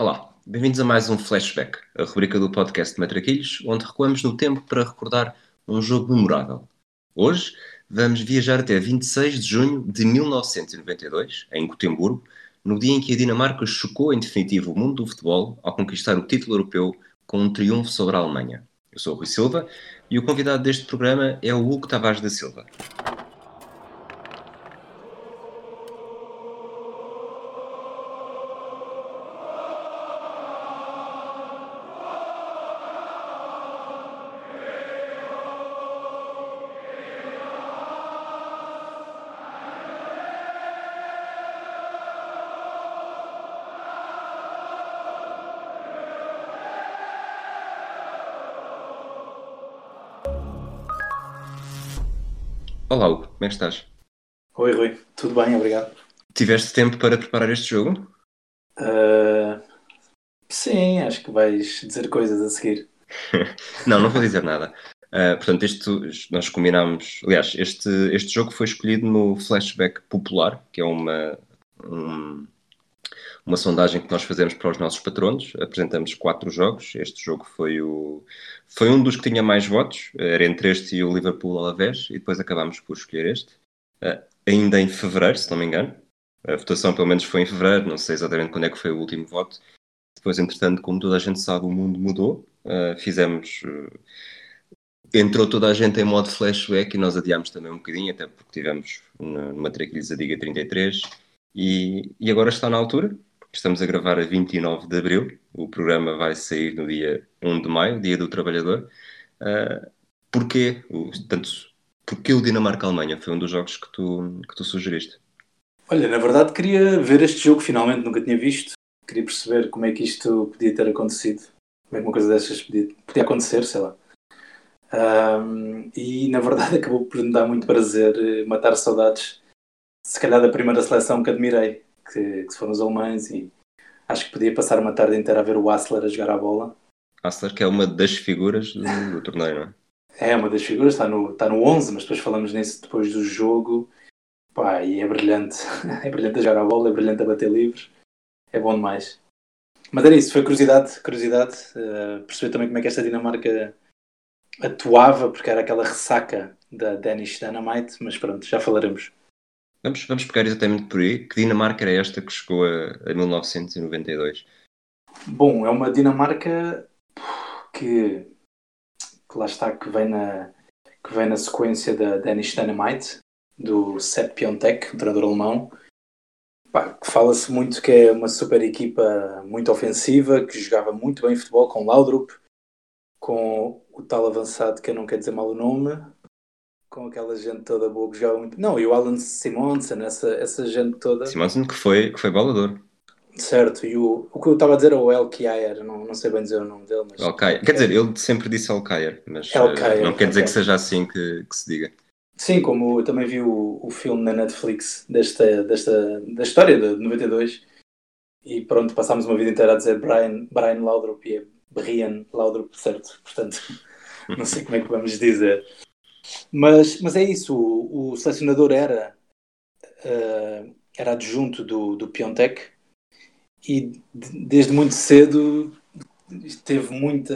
Olá, bem-vindos a mais um Flashback, a rubrica do podcast Matraquilhos, onde recuamos no tempo para recordar um jogo memorável. Hoje vamos viajar até 26 de junho de 1992, em Gotemburgo, no dia em que a Dinamarca chocou em definitivo o mundo do futebol ao conquistar o título europeu com um triunfo sobre a Alemanha. Eu sou o Rui Silva e o convidado deste programa é o Hugo Tavares da Silva. Como é que estás? Oi, Rui, tudo bem, obrigado. Tiveste tempo para preparar este jogo? Uh, sim, acho que vais dizer coisas a seguir. não, não vou dizer nada. Uh, portanto, este, nós combinámos. Aliás, este, este jogo foi escolhido no Flashback Popular, que é uma, um, uma sondagem que nós fazemos para os nossos patronos. Apresentamos quatro jogos. Este jogo foi, o, foi um dos que tinha mais votos. Era entre este e o Liverpool Alavés. E depois acabámos por escolher este. Uh, ainda em fevereiro, se não me engano. A votação, pelo menos, foi em fevereiro. Não sei exatamente quando é que foi o último voto. Depois, entretanto, como toda a gente sabe, o mundo mudou. Uh, fizemos. Uh, entrou toda a gente em modo flashback e nós adiámos também um bocadinho, até porque tivemos numa Traquilhos a Diga 33 e, e agora está na altura. Estamos a gravar a 29 de abril. O programa vai sair no dia 1 de maio, Dia do Trabalhador. Uh, porquê? O, tanto, porquê o Dinamarca-Alemanha? Foi um dos jogos que tu, que tu sugeriste. Olha, na verdade queria ver este jogo, finalmente nunca tinha visto. Queria perceber como é que isto podia ter acontecido. Como é que uma coisa dessas podia, podia acontecer, sei lá. Um, e na verdade acabou por me dar muito prazer eh, matar saudades, se calhar da primeira seleção que admirei que, que foram os alemães e acho que podia passar uma tarde inteira a ver o Assler a jogar a bola. Assler que é uma das figuras do, do torneio, não é? É, uma das figuras, está no, está no 11, mas depois falamos nisso depois do jogo. Pá, e é brilhante. É brilhante a jogar a bola, é brilhante a bater livres. É bom demais. Mas era isso, foi curiosidade, curiosidade. Uh, perceber também como é que esta Dinamarca atuava, porque era aquela ressaca da Danish Dynamite, mas pronto, já falaremos. Vamos, vamos pegar exatamente por aí. Que Dinamarca era esta que chegou a, a 1992? Bom, é uma Dinamarca que, que lá está, que vem na, que vem na sequência da Danish Dynamite, do Sepp Piontek, um treinador alemão. Fala-se muito que é uma super equipa muito ofensiva, que jogava muito bem futebol com Laudrup, com o tal avançado que eu não quero dizer mal o nome, com aquela gente toda boa que jogava muito. Não, e o Alan Simonsen, essa, essa gente toda. Simonsen que foi, que foi balador. Certo, e o, o que eu estava a dizer é o El Kier, não, não sei bem dizer o nome dele. Mas... El Quer dizer, ele sempre disse El Kier, mas El uh, não quer dizer que seja assim que, que se diga. Sim, como eu também vi o, o filme na Netflix desta, desta, da história de 92 e pronto, passámos uma vida inteira a dizer Brian, Brian Laudrup e é Brian Laudrup, certo? Portanto, não sei como é que vamos dizer. Mas, mas é isso, o, o selecionador era, uh, era adjunto do, do Piontek e de, desde muito cedo teve muita,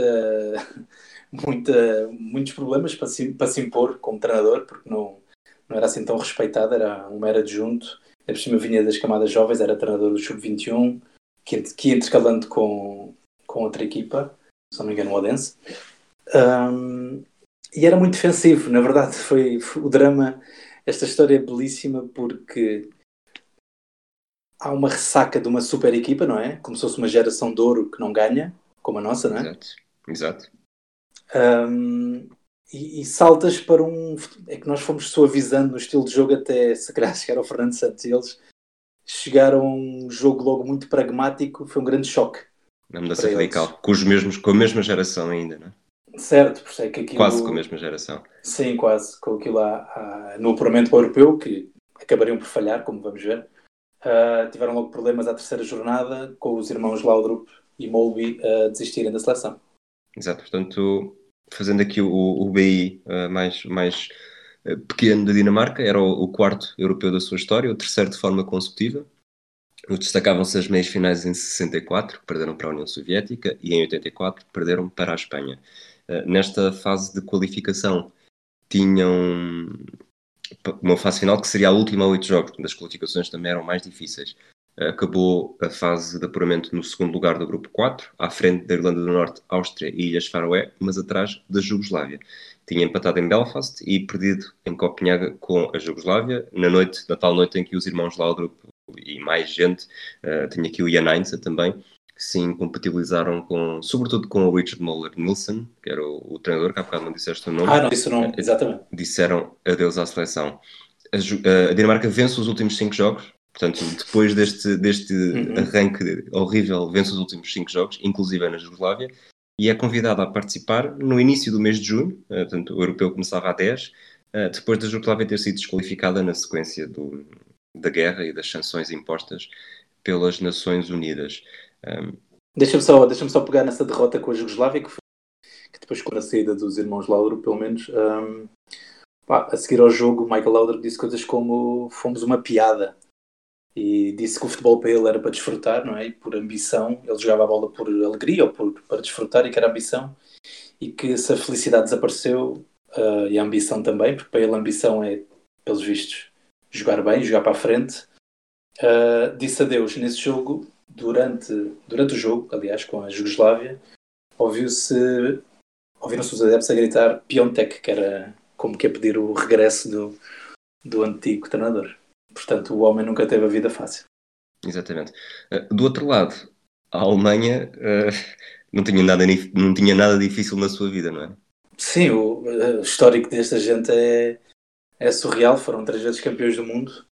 muita, muitos problemas para se, para se impor como treinador, porque não, não era assim tão respeitado, era um mero adjunto. A cima vinha das camadas jovens, era treinador do Sub-21, que, que ia intercalando com, com outra equipa, se não me engano, o Odense. Um, e era muito defensivo, na verdade, foi, foi, o drama. Esta história é belíssima porque há uma ressaca de uma super equipa, não é? Como se fosse uma geração de ouro que não ganha, como a nossa, não é? Exato, exato. Um, e, e, saltas para um. É que nós fomos suavizando no estilo de jogo até se calhar chegar ao Fernando Santos e eles chegaram a um jogo logo muito pragmático, foi um grande choque. Uma mudança radical, com, os mesmos, com a mesma geração ainda, não é? Certo, por isso é que aquilo... Quase com a mesma geração. Sim, quase, com aquilo lá, no apuramento europeu, que acabariam por falhar, como vamos ver. Uh, tiveram logo problemas à terceira jornada, com os irmãos Laudrup e Molby a uh, desistirem da seleção. Exato, portanto, fazendo aqui o, o BI uh, ah, mais, mais pequeno da Dinamarca, era o, o, quarto europeu da sua história, o terceiro de forma consecutiva. Destacavam-se as meias finais em 64, que perderam para a União Soviética, e em 84, que perderam para a Espanha. Uh, nesta fase de qualificação, tinham uma fase final que seria a última oito jogos, as qualificações também eram mais difíceis. Acabou a fase de apuramento no segundo lugar do grupo 4, à frente da Irlanda do Norte, Áustria e Ilhas Faroé, mas atrás da Jugoslávia. Tinha empatado em Belfast e perdido em Copenhaga com a Jugoslávia, na noite, na tal noite em que os irmãos Laudrup e mais gente, uh, tinha aqui o Jan Heinze também, se incompatibilizaram com, sobretudo com o Richard Moller Nilsson, que era o, o, treinador, que há bocado não disseste o nome. Ah, não disse o nome, uh, exatamente. Disseram adeus à seleção. A, a, Dinamarca vence os últimos cinco jogos, portanto, depois deste, deste uhum. arranque horrível, vence os últimos cinco jogos, inclusive na Jugoslávia, e é convidada a participar no início do mês de junho, portanto, o europeu começava a 10, depois da Jugoslávia ter sido desqualificada na sequência do, da guerra e das sanções impostas pelas Nações Unidas. Deixa-me só, deixa só pegar nessa derrota com a Jugoslávia, que, foi, que depois com a saída dos irmãos Lauro, pelo menos, um, pá, a seguir ao jogo, Michael Lauder disse coisas como fomos uma piada. E disse que o futebol para ele era para desfrutar, não é? E por ambição, ele jogava a bola por alegria ou por, para desfrutar e que era ambição. E que se a felicidade desapareceu, uh, e a ambição também, porque para ele a ambição é, pelos vistos, jogar bem, jogar para a frente. Uh, disse adeus nesse jogo, durante, durante o jogo, aliás, com a Jugoslávia, ouviu-se ouviram-se os adeptos a gritar Piontek, que era como que a pedir o regresso do, do antigo treinador. Portanto, o homem nunca teve a vida fácil. Exatamente. Uh, do outro lado, a Alemanha uh, não, tinha nada, não tinha nada difícil na sua vida, não é? Sim, o, o histórico desta gente é, é surreal. Foram três vezes campeões do mundo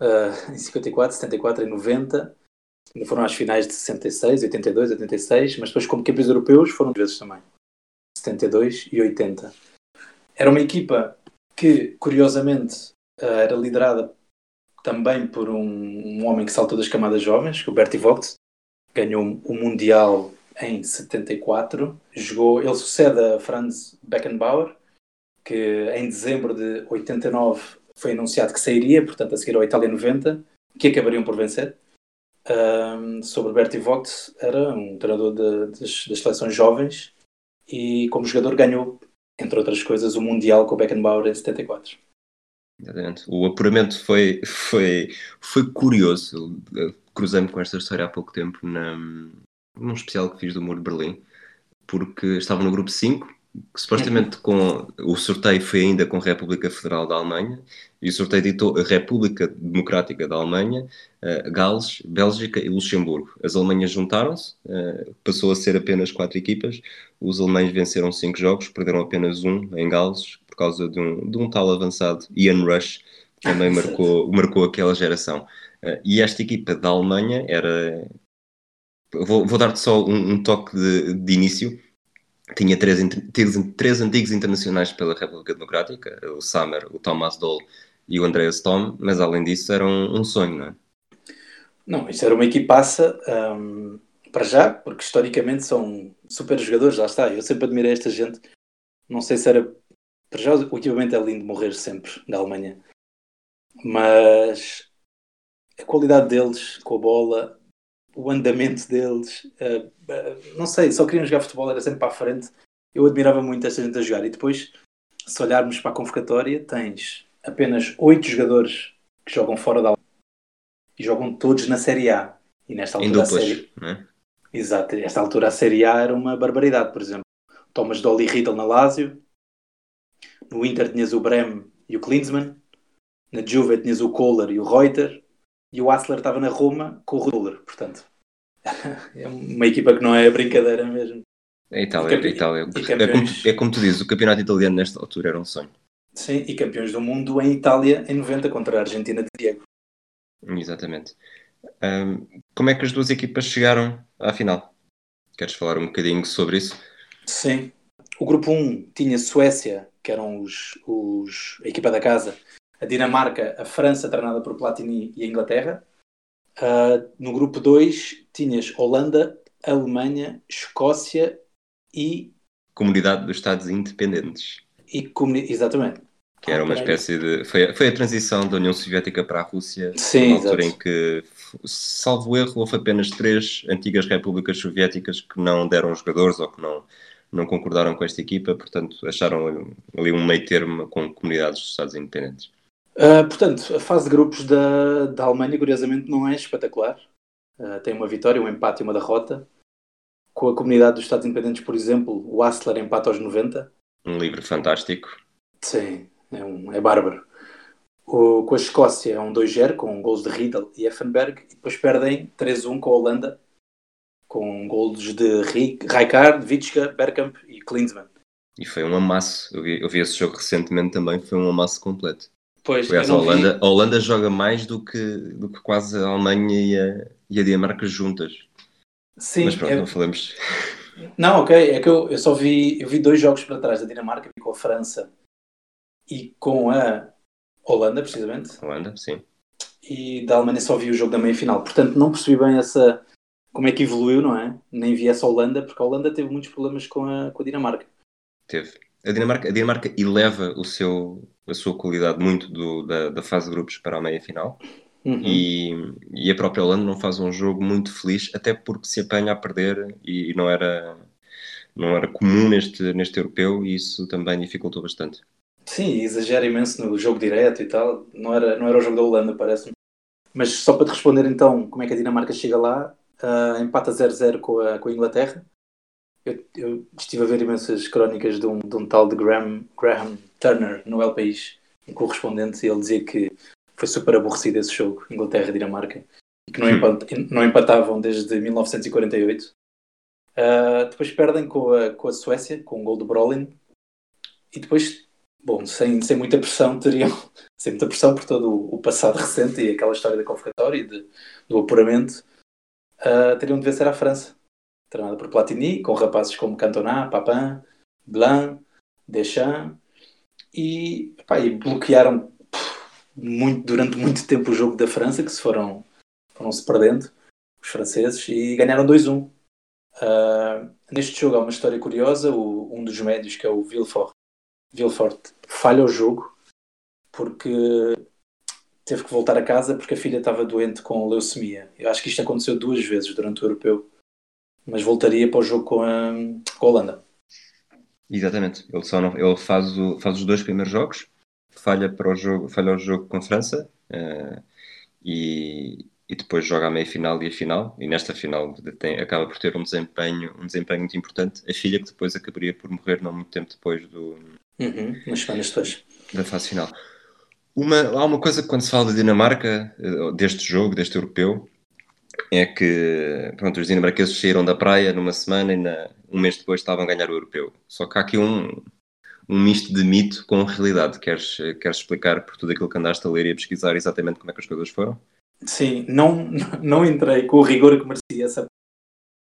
uh, em 54, 74 e 90. Foram às finais de 66, 82, 86, mas depois, como campeões europeus, foram duas vezes também 72 e 80. Era uma equipa que, curiosamente, uh, era liderada também por um, um, homem que saltou das camadas jovens, o Bertie Vogt, ganhou o Mundial em 74, jogou, ele sucede a Franz Beckenbauer, que em dezembro de 89 foi anunciado que sairia, portanto a seguir ao Itália 90, que acabariam por vencer. Um, sobre Bertie Vogt, era um treinador de, das, das seleções jovens e como jogador ganhou, entre outras coisas, o Mundial com o Beckenbauer em 74. Exatamente. O apuramento foi, foi, foi curioso. Cruzei-me com esta história há pouco tempo na, num especial que fiz do Muro de Berlim, porque estava no grupo 5 que supostamente com o sorteio foi ainda com a República Federal da Alemanha e o sorteio ditou a República Democrática da Alemanha, uh, Gales, Bélgica e Luxemburgo. As Alemanhas juntaram-se, uh, passou a ser apenas quatro equipas. Os alemães venceram cinco jogos, perderam apenas um em Gales por causa de um, de um tal avançado, Ian Rush, que também marcou, marcou aquela geração. Uh, e esta equipa da Alemanha era. Vou, vou dar-te só um, um toque de, de início tinha três, três, três, antigos internacionais pela República Democrática, o Summer, o Thomas Dole e o Andreas Tom, mas além disso era um, um sonho, não é? Não, isso era uma equipaça um, para já, porque historicamente são super jogadores, lá está. Eu sempre admirei esta gente. Não sei se era. Para já, o equipamento é lindo morrer sempre da Alemanha, mas a qualidade deles com a bola o andamento deles. Uh, uh, não sei, só queriam jogar futebol, era sempre para a frente. Eu admirava muito esta gente a jogar. E depois, se olharmos para a convocatória, tens apenas oito jogadores que jogam fora da e jogam todos na Série A. E nesta altura duplas, a série... né? Exato, nesta altura a Série A era uma barbaridade, por exemplo. Thomas Dolly Riddle na Lazio, no Inter tinhas o Brem e o Klinsmann, na Juve tinhas o Kohler e o Reuter, e o Asler estava na Roma com o Ruller, portanto. é uma equipa que não é brincadeira mesmo. É Itália, campe... Itália. É, como, é como tu dizes, o campeonato italiano nesta altura era um sonho. Sim, e campeões do mundo em Itália em 90 contra a Argentina de Diego. Exatamente. Um, como é que as duas equipas chegaram à final? Queres falar um bocadinho sobre isso? Sim. O grupo 1 tinha Suécia, que eram os, os, a equipa da casa, a Dinamarca, a França, treinada por Platini, e a Inglaterra. Uh, no grupo 2 tinhas Holanda, Alemanha, Escócia e. Comunidade dos Estados Independentes. E comuni... Exatamente. que era uma espécie de. Foi, foi a transição da União Soviética para a Rússia, Sim, na altura em que, salvo erro, houve apenas três antigas repúblicas soviéticas que não deram jogadores ou que não, não concordaram com esta equipa, portanto acharam ali um meio termo com comunidades dos Estados independentes. Ah, portanto, a fase de grupos da, da Alemanha, curiosamente, não é espetacular. Ah, tem uma vitória, um empate e uma derrota. Com a comunidade dos Estados Independentes, por exemplo, o Hassler empata aos 90. Um livro fantástico. Sim, é, um, é bárbaro. O, com a Escócia é um 2-0, com gols de Riedel e Effenberg. E depois perdem 3-1 com a Holanda, com gols de Ri- Rijkaard, Witschke, Bergkamp e Klinsmann. E foi um amasso. Eu vi, eu vi esse jogo recentemente também, foi um amasso completo. Pois, Aliás, a vi- Holanda, a Holanda joga mais do que, do que quase a Alemanha e a, e a Dinamarca juntas. Sim, Mas pronto, é- não falamos. Não, ok, é que eu, eu só vi, eu vi dois jogos para trás da Dinamarca, vi com a França e com a Holanda, precisamente, Holanda, sim. e da Alemanha só vi o jogo da meia-final. Portanto, não percebi bem essa, como é que evoluiu, não é? Nem vi essa Holanda, porque a Holanda teve muitos problemas com a, com a Dinamarca. Teve. A Dinamarca, a Dinamarca eleva o seu, a sua qualidade muito do- da, da fase de grupos para a meia final Uhum. e, e a própria Holanda não faz um jogo muito feliz, até porque se apanha a perder e, não era, não era comum neste, neste europeu e isso também dificultou bastante. Sim, exagera imenso no jogo direto e tal. Não era, não era o jogo da Holanda, parece-me. Mas só para te responder então como é que a Dinamarca chega lá, ah, empata 0-0 com a, com a Inglaterra. Eu, eu estive a ver imensas crónicas de um, de um tal de Graham, Graham Turner no El País, um correspondente, e ele dizia que foi super aborrecido esse jogo, Inglaterra-Dinamarca, e que não, Hum. empat- não empatavam desde 1948. Ah, depois perdem com a, com a Suécia, com um gol de Brolin, e depois bom, sem, sem muita pressão, teriam sem muita pressão por todo o, o passado recente e aquela história da convocatória e de- do apuramento, ah, teriam de vencer a França, treinada por Platini, com rapazes como Cantona, Papin, Blanc, Deschamps, e, epá, e bloquearam muito, durante muito tempo o jogo da França, que se foram, foram se perdendo, os franceses, e ganharam 2-1. Ah, neste jogo há uma história curiosa, o- um dos médios, que é o Villefort, Villefort falha o jogo porque teve que voltar a casa porque a filha estava doente com leucemia. Eu acho que isto aconteceu duas vezes durante o europeu, mas voltaria para o jogo com a, com a Holanda. Exatamente. Ele, só não, ele faz, o, faz os dois primeiros jogos, falha, para o jogo, falha o jogo com a França eh, e, e depois joga a meia final e a final. E nesta final tem- acaba por ter um desempenho, um desempenho muito importante. A filha que depois acabaria por morrer não muito tempo depois do, Uhum, umas semanas depois. da fase final. Uma, há uma coisa que quando se fala da Dinamarca, eh, deste jogo, deste europeu, é que pronto, os dinamarqueses saíram da praia numa semana e na, um mês depois estavam a ganhar o europeu. Só que há aqui um, um misto de mito com realidade. Queres, queres explicar por tudo aquilo que andaste a ler e a pesquisar exatamente como é que as coisas foram? Sim, não, não entrei com o rigor que merecia essa.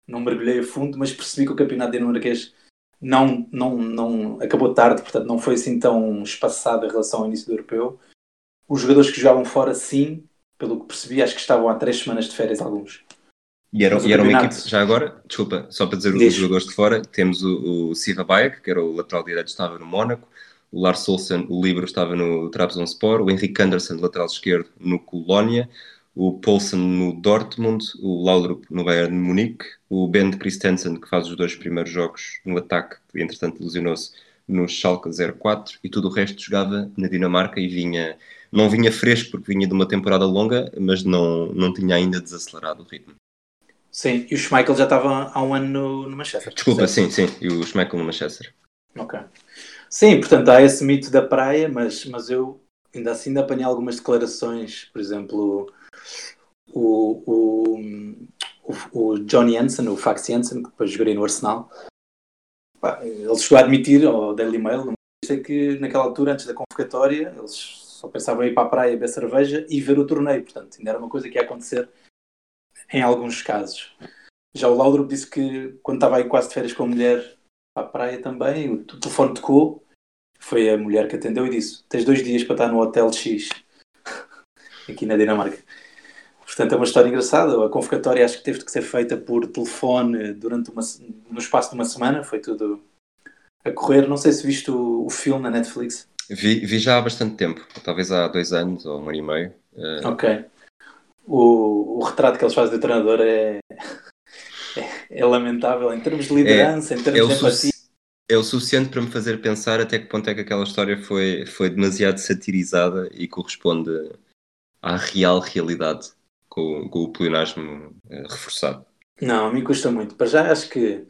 Não mergulhei a fundo, mas percebi que o campeonato dinamarquês não, não, não acabou tarde, portanto não foi assim tão espaçado em relação ao início do europeu. Os jogadores que jogavam fora, sim, pelo que percebi, acho que estavam há três semanas de férias alguns. E era, e era uma equipe, já agora, desculpa, só para dizer os jogadores de fora, temos o, o Siva Bayek, que era o lateral direito, estava no Mónaco, o Lars Olsen, o Libro, estava no Trabzonspor, o Henrique Anderson, lateral esquerdo, no Colónia, o Poulsen no Dortmund, o Laudrup no Bayern de Munique, o Ben Christensen, que faz os dois primeiros jogos no ataque, que entretanto lesionou-se no Schalke 04, e tudo o resto jogava na Dinamarca e vinha, não vinha fresco porque vinha de uma temporada longa, mas não, não tinha ainda desacelerado o ritmo. Sim, e o Schmeichel já estava há um ano no, no Manchester. Desculpa, certo? sim, sim. E o Schmeichel no Manchester. Ok. Sim, portanto há esse mito da praia, mas, mas eu ainda assim ainda apanhei algumas declarações, por exemplo, o, o, o, o Johnny Hansen, o Fax Hansen, que depois jogaria no Arsenal, ele chegou a admitir ao Daily Mail que naquela altura, antes da convocatória, eles só pensavam em ir para a praia beber cerveja e ver o torneio, portanto, ainda era uma coisa que ia acontecer em alguns casos. Já o Laudrup disse que quando estava aí quase de férias com a mulher para a praia também, o telefone tocou, foi a mulher que atendeu e disse: Tens dois dias para estar no Hotel X, aqui na Dinamarca. Portanto, é uma história engraçada. A convocatória acho que teve que ser feita por telefone durante uma, no espaço de uma semana, foi tudo a correr. Não sei se viste o, o filme na Netflix. Vi, vi já há bastante tempo, talvez há dois anos ou um ano e meio. Uh... Ok. O, o retrato que eles fazem do treinador é, é, é lamentável em termos de liderança, é, em termos é de empatia. É o suficiente para me fazer pensar até que ponto é que aquela história foi, foi demasiado satirizada e corresponde à real realidade com, com o pleonasmo uh, reforçado. Não, a mim custa muito. Para já acho que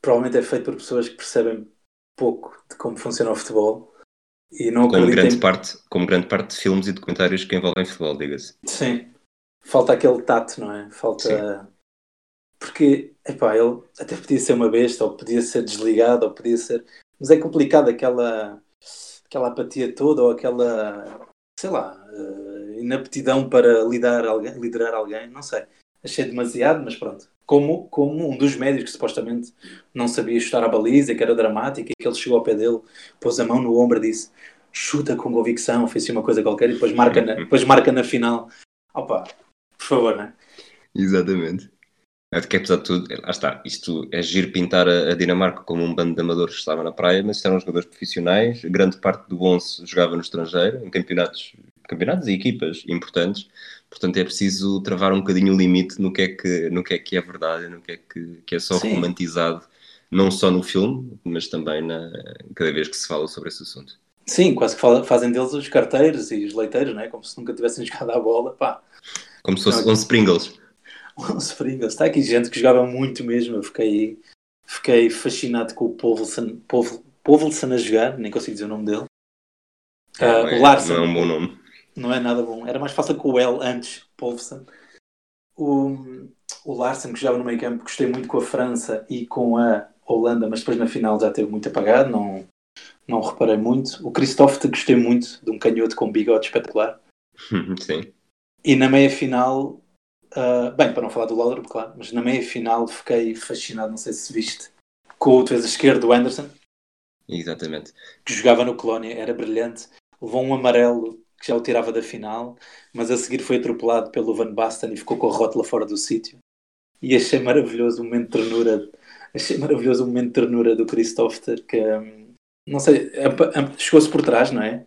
provavelmente é feito por pessoas que percebem pouco de como funciona o futebol e não como grande parte Como grande parte de filmes e documentários que envolvem futebol, diga-se. Sim, falta aquele tato, não é? Falta. Sim. Porque, epá, ele até podia ser uma besta, ou podia ser desligado, ou podia ser. Mas é complicado aquela, aquela apatia toda, ou aquela, sei lá, uh, inaptidão para lidar liderar alguém, não sei. Achei demasiado, mas pronto como, como um dos médicos que supostamente não sabia chutar a baliza, que era dramático, e que ele chegou ao pé dele, pôs a mão no ombro e disse chuta com convicção, fez uma coisa qualquer e depois marca na, depois marca na final. Opa, por favor, né? Exatamente. É que apesar de tudo, lá está, isto é giro pintar a, a, Dinamarca como um bando de amadores que estava na praia, mas eram jogadores profissionais, grande parte do 11 jogava no estrangeiro, em campeonatos, campeonatos e equipas importantes, Portanto, é preciso travar um bocadinho o limite no que é que, no que, é, que é verdade, no que é que, que é só Sim. romantizado, não só no filme, mas também na, cada vez que se fala sobre esse assunto. Sim, quase que fazem deles os carteiros e os leiteiros, não é? como se nunca tivessem jogado a bola. Pá. Como se fosse 11 Pringles. 11 Pringles. Está aqui gente que jogava muito mesmo. Eu fiquei, fiquei fascinado com o Povelson, Povelson a jogar, nem consigo dizer o nome dele. uh, o Larsen. Não é um bom nome. Não é nada bom. Era mais fácil com o L antes, Polvson. O, o Larsen, que jogava no meio campo, gostei muito com a França e com a Holanda, mas depois na final já teve muito apagado, não, não reparei muito. O Christophe gostei muito, de um canhoto com bigode espetacular. Sim. E na meia final, uh, bem, para não falar do Laudrup, claro, mas na meia final fiquei fascinado, não sei se viste, com o defesa esquerdo do Anderson. Exatamente. Que jogava no Colónia, era brilhante. Levou um amarelo que já o tirava da final, mas a seguir foi atropelado pelo Van Basten e ficou com a rótula fora do sítio. E achei maravilhoso o momento de ternura, achei maravilhoso o momento de ternura do Christoph, que hum, não sei, chegou-se por trás, não é?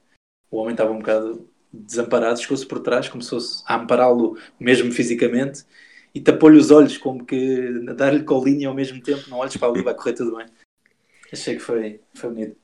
O homem estava um bocado desamparado, chegou-se por trás, começou a ampará-lo mesmo fisicamente e tapou-lhe os olhos, como que dar-lhe colinha ao mesmo tempo, não olhes para ali, vai correr tudo bem. Achei que foi, foi bonito.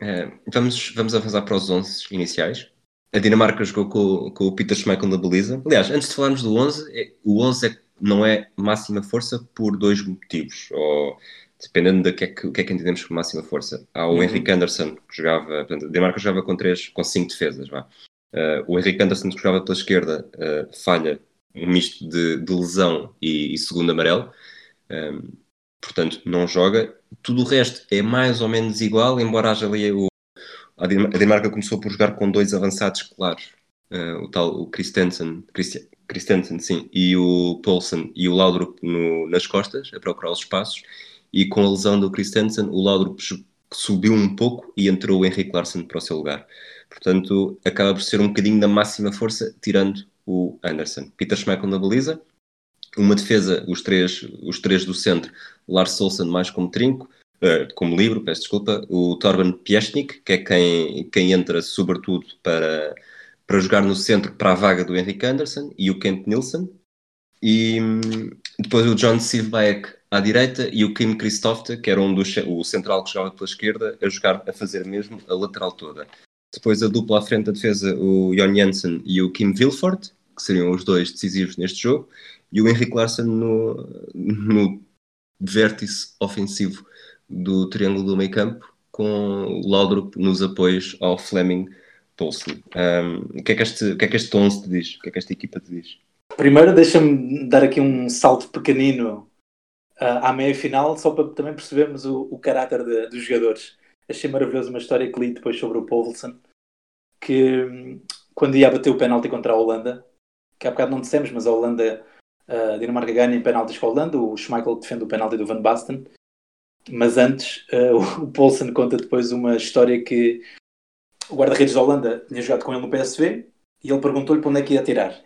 É, vamos, vamos avançar para os 11 iniciais. A Dinamarca jogou com, com o Peter Schmeichel na baliza. Aliás, antes de falarmos do 11, é, o 11 é, não é máxima força por dois motivos, ou dependendo do que, é que, que, é que entendemos por máxima força. Há o uhum. Henrik Anderson, que jogava, portanto, a Dinamarca jogava com três, com cinco defesas, vá. Uh, o Henrik Anderson, que jogava pela esquerda, uh, falha um misto de, de lesão e, e, segundo amarelo. Um, portanto, não joga. Tudo o resto é mais ou menos igual, embora haja ali o, a Dinamarca começou por jogar com dois avançados claros, uh, o tal o Christensen, Christensen sim, e o Paulsen e o Laudrup no, nas costas, a procurar os espaços, e com a lesão do Christensen, o Laudrup subiu um pouco e entrou o Henrique Larsen para o seu lugar. Portanto, acaba por ser um bocadinho da máxima força, tirando o Anderson. Peter Schmeichel na baliza, uma defesa, os três, os três do centro, Lars Olsen mais como trinco, como livro, peço desculpa, o Torben Piesnik, que é quem, quem entra sobretudo para, para jogar no centro para a vaga do Henrik Anderson, e o Kent Nielsen, e hum, depois o John Sivbaek à direita e o Kim Christofte, que era um dos, o central que jogava pela esquerda, a jogar, a fazer mesmo a lateral toda. Depois a dupla à frente da defesa, o Jon Jensen e o Kim Wilford, que seriam os dois decisivos neste jogo, e o Henrik Larsson no, no vértice ofensivo do triângulo do meio campo, com Laudrup nos apoios ao Fleming Tolson. Um, o, que é que este, o que é que este 11 te diz? O que é que esta equipa te diz? Primeiro, deixa-me dar aqui um salto pequenino uh, à meia final, só para também percebermos o, o caráter de, dos jogadores. Achei maravilhoso uma história que li depois sobre o Povelson, que hum, quando ia bater o penalti contra a Holanda, que há bocado não dissemos, mas a Holanda, a Dinamarca ganha em penaltis com a Holanda, o Schmeichel defende o penalti do Van Basten, mas antes, uh, o Paulsen conta depois uma história que o guarda-redes da Holanda tinha jogado com ele no PSV e ele perguntou-lhe para onde é que ia atirar.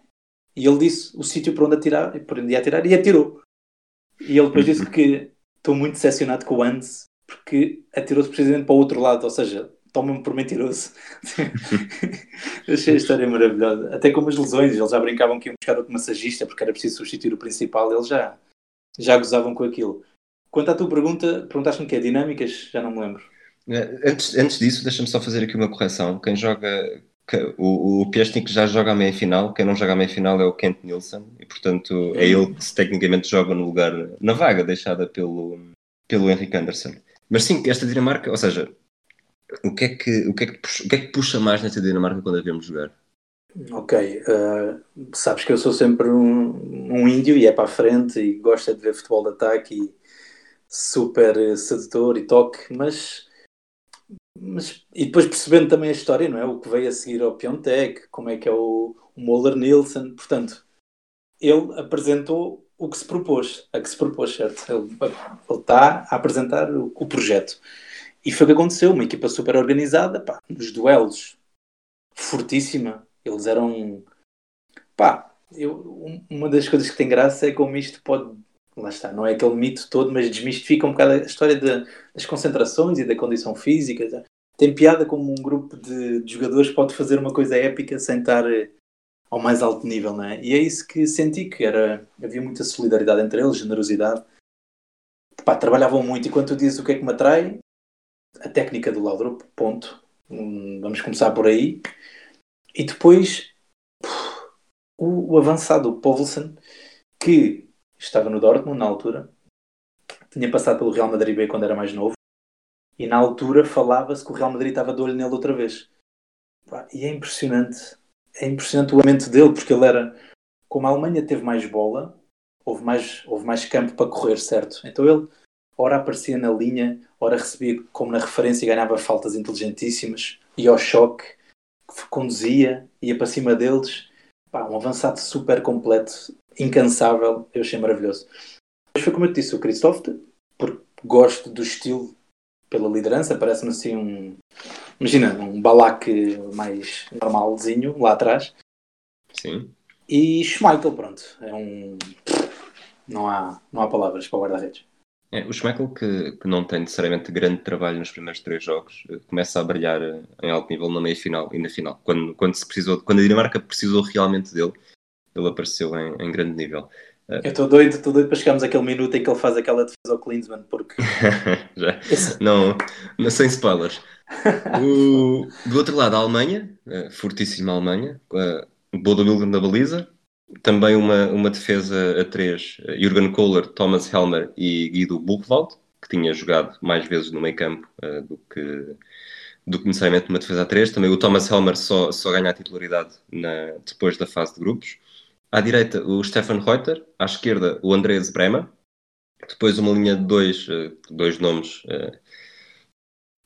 E ele disse o sítio para onde, atirar, para onde ia atirar e atirou. E ele depois disse que estou muito decepcionado com o Hans porque atirou-se precisamente para o outro lado, ou seja, toma-me por mentiroso. Achei a história maravilhosa. Até como as lesões, eles já brincavam que iam buscar outro massagista porque era preciso substituir o principal, eles já, já gozavam com aquilo. Quanto à tua pergunta, perguntaste-me que é dinâmicas? Já não me lembro. Eh, antes, antes disso, deixa-me só fazer aqui uma correção. Quem joga, o, o Piestnik já joga a meia final, quem não joga a meia final é o Kent Nielsen, e portanto é ele que tecnicamente joga no lugar, na vaga deixada pelo, pelo Henrique Anderson. Mas sim, esta Dinamarca, ou seja, o que é que, o que, é que, puxa, o que, é que puxa mais nesta Dinamarca quando a vemos jogar? Ok, uh, sabes que eu sou sempre um, um, índio e é para a frente e gosta de ver futebol de ataque e super sedutor e toque, mas, mas e depois percebendo também a história, não é? O que veio a seguir ao Piontek, como é que é o, o Moller Nielsen, portanto, ele apresentou o que se propôs, a que se propôs, certo? Ele, ele está a apresentar o, o projeto. E foi o que aconteceu, uma equipa super organizada, pá, nos duelos, fortíssima. Eles eram. Pá, eu, uma das coisas que tem graça é como isto pode. Lá está, não é aquele mito todo, mas desmistifica um bocado a história de, das concentrações e da condição física. Tá? Tem piada como um grupo de, de, jogadores pode fazer uma coisa épica sem estar eh, ao mais alto nível, não é? E é isso que senti que era. Havia muita solidariedade entre eles, generosidade. Pá, trabalhavam muito e quando tu dizes o que é que me atrai, a técnica do Laudrup, ponto. Hum, vamos começar por aí. E depois o, o avançado o Povelsen, que estava no Dortmund na altura, tinha passado pelo Real Madrid B quando era mais novo, e na altura falava-se que o Real Madrid estava de olho nele outra vez. E é impressionante, é impressionante o aumento dele, porque ele era, como a Alemanha teve mais bola, houve mais, houve mais campo para correr, certo? Então ele ora aparecia na linha, ora recebia como na referência e ganhava faltas inteligentíssimas, e ao choque, conduzia, ia para cima deles. Pá, um avançado super completo, incansável, eu achei maravilhoso. Mas foi como eu te disse, o Christoph, porque gosto do estilo pela liderança, parece-me assim um. Imagina, um balaque mais normalzinho lá atrás. Sim. E Schmeichel, pronto, é um. Não há, não há palavras para o guarda-redes. É, o Schmeichel, que, que, não tem necessariamente grande trabalho nos primeiros três jogos, eh, começa a brilhar eh, em alto nível na meia-final e na final. Quando, quando, se precisou, quando a Dinamarca precisou realmente dele, ele apareceu em, em grande nível. Eh, Eu estou doido, estou doido para chegarmos àquele minuto em que ele faz aquela defesa ao Klinsmann, porque... Já. Não, não, sem spoilers. O, do outro lado, a Alemanha, fortíssima Alemanha, Bodo Wilhelm da baliza, também uma, uma defesa a três, Jürgen Kohler, Thomas Helmer e Guido Buchwald, que tinha jogado mais vezes no meio campo uh, do, que, do que necessariamente uma defesa a três. Também o Thomas Helmer só, só ganha a titularidade na, depois da fase de grupos. À direita, o Stefan Reuter. À esquerda, o Andreas Brema. Depois uma linha de dois, uh, dois nomes uh,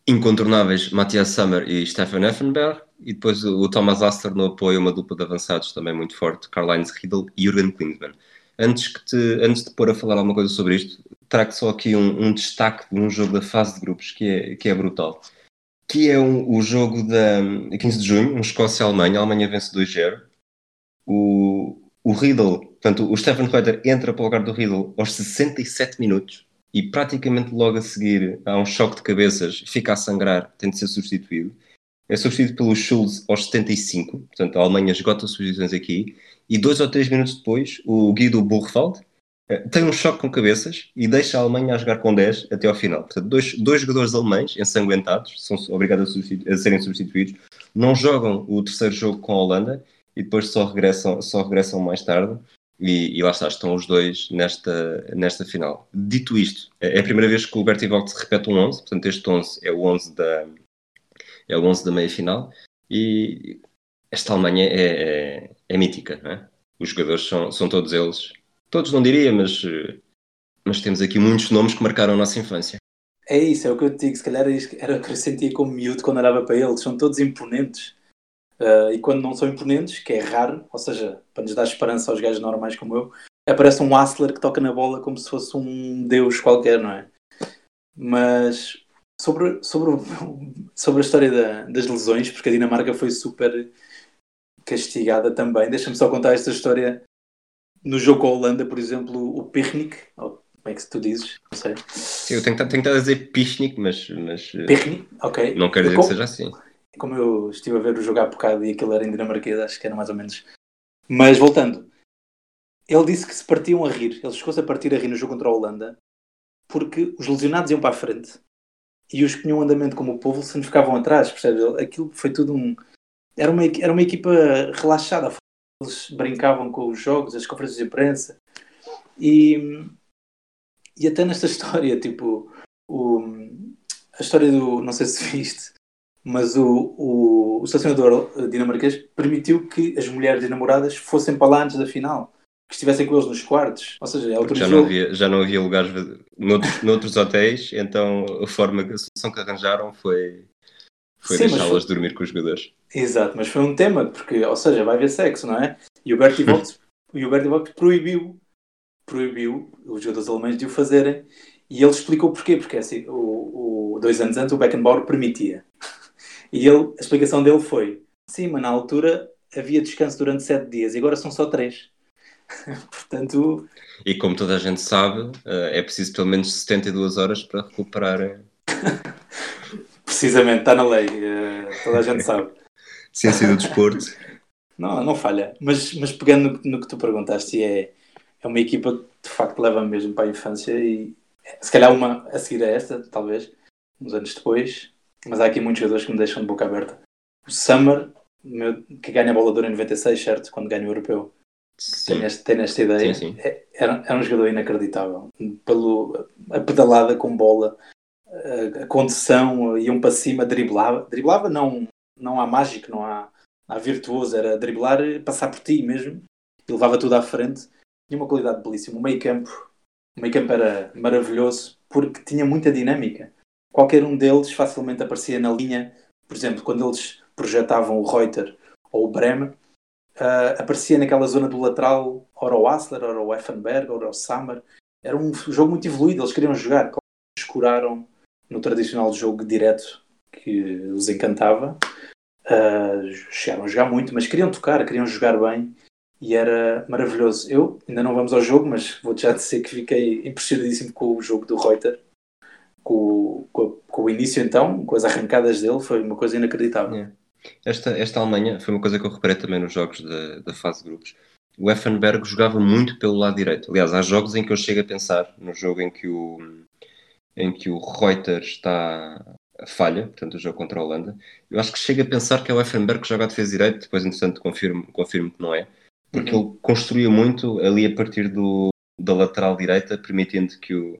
incontornáveis, Matthias Sommer e Stefan Effenberg. E depois o Thomas Astor no apoio, uma dupla de avançados também muito forte, Karl-Heinz Riedel e Jürgen Klinsmann. Antes, te, antes de pôr a falar alguma coisa sobre isto, trago só aqui um, um, destaque de um jogo da fase de grupos que é, que é brutal. Que é um, o jogo da 15 de junho, um Escócia-Alemanha. A Alemanha vence 2-0. O, o Riedel, portanto, o Stefan Reuter entra para o lugar do Riedel aos 67 minutos e praticamente logo a seguir há um choque de cabeças, fica a sangrar, tem de ser substituído. É substituído pelo Schulz aos 75, portanto a Alemanha esgota as substituições aqui, e dois ou três minutos depois o Guido Burchwald eh, tem um choque com cabeças e deixa a Alemanha a jogar com 10 até ao final. Portanto, dois, dois jogadores alemães ensanguentados, são obrigados a, a, serem substituídos, não jogam o terceiro jogo com a Holanda e depois só regressam, só regressam mais tarde. E, e, lá está, estão os dois nesta, nesta final. Dito isto, é a primeira vez que o Bertie Vogt repete um 11, portanto este 11 é o 11 da, é o 11 da meia-final, e esta Alemanha é, é, é, mítica, é? Os jogadores são, são todos eles, todos não diria, mas, mas temos aqui muitos nomes que marcaram a nossa infância. É isso, é o que eu te digo, se calhar era o que eu sentia como miúdo quando olhava para eles, são todos imponentes. Uh, e quando não são imponentes, que é raro, ou seja, para nos dar esperança aos gajos normais como eu, aparece um Hassler que toca na bola como se fosse um deus qualquer, não é? Mas Sobre, sobre, sobre a história da, das lesões, porque a Dinamarca foi super castigada também. Deixa-me só contar esta história. No jogo com a Holanda, por exemplo, o Pirnik, Como é que tu dizes? Não sei. Eu tenho a dizer Pichnik, mas, mas Perni? Ok. não quero dizer que seja assim. Como eu estive a ver o jogo há bocado e aquilo era em dinamarquês, acho que era mais ou menos. Mas voltando, ele disse que se partiam a rir, ele chegou-se a partir a rir no jogo contra a Holanda, porque os lesionados iam para a frente e os que tinham andamento como o povo se ficavam atrás, percebe? Ele- Aquilo foi tudo um. Era uma, era uma equipa relaxada, eles brincavam com os jogos, as conferências de imprensa e, e até nesta história, tipo, o, a história do. Não sei se viste, mas o, o, o selecionador eh, dinamarquês permitiu que as mulheres namoradas fossem para lá antes da final, que estivessem com eles nos quartos. Ou seja, já autorizou. não havia, já não havia lugares noutros, noutros hotéis, então a forma, a solução que arranjaram foi, foi deixá-las foi- dormir com os jogadores. Exato, mas foi um tema, porque, ou seja, vai haver sexo, não é? E o Bertie Vogt, e o Bertie Vogt proibiu, proibiu os jogadores alemães de o fazerem, e ele explicou porquê, porque assim, o, o- dois anos antes o Beckenbauer permitia. E ele, a explicação dele foi, sim, mas na altura havia descanso durante sete dias, e agora são só três. Portanto, E como toda a gente sabe, eh, é preciso pelo menos 72 horas para recuperar eh, precisamente, está na lei, eh, toda a gente sabe. ciência do desporto. Não, não falha. Mas, mas pegando no, no que tu perguntaste, é, é uma equipa que de facto leva mesmo para a infância e se calhar uma a seguir a esta, talvez, uns anos depois. Mas há aqui muitos jogadores que me deixam de boca aberta. O Summer, meu- que ganha a bola de ouro em 96, certo? Quando ganha o europeu. Sim. Tem, esta ideia. Sim, sim. É- Era, era um jogador inacreditável. Pelo, a pedalada com bola, a, a condição, iam para cima, driblava. Driblava não, não há mágico, não há, há virtuoso, era driblar, passar por ti mesmo. E levava tudo à frente. Tinha uma qualidade belíssima. O meio campo, o meio campo era maravilhoso porque tinha muita dinâmica. Qualquer um deles facilmente aparecia na linha. Por exemplo, quando eles projetavam o Reuter ou o Bremer, ah, aparecia naquela zona do lateral, ora o Asler, ora o Effenberg, ora o Sammer. Era um jogo muito evoluído, eles queriam jogar. Escuraram no tradicional jogo direto que os encantava. Ah, chegaram a jogar muito, mas queriam tocar, queriam jogar bem e era maravilhoso. Eu, ainda não vamos ao jogo, mas vou já dizer que fiquei impressionadíssimo com o jogo do Reuter, com, o- com, com o início então, com as arrancadas dele, foi uma coisa inacreditável. É. Esta, esta Alemanha foi uma coisa que eu reparei também nos jogos da, da fase de grupos. O Effenberg jogava muito pelo lado direito. Aliás, há jogos em que eu chego a pensar, no jogo em que o, em que o Reuter está a falha, portanto, o jogo contra a Holanda, eu acho que chego a pensar que é o Effenberg que joga a defesa direito, depois, entretanto, confirmo, confirmo que não é, porque Uhum. ele construía muito ali a partir do, da lateral direita, permitindo que o,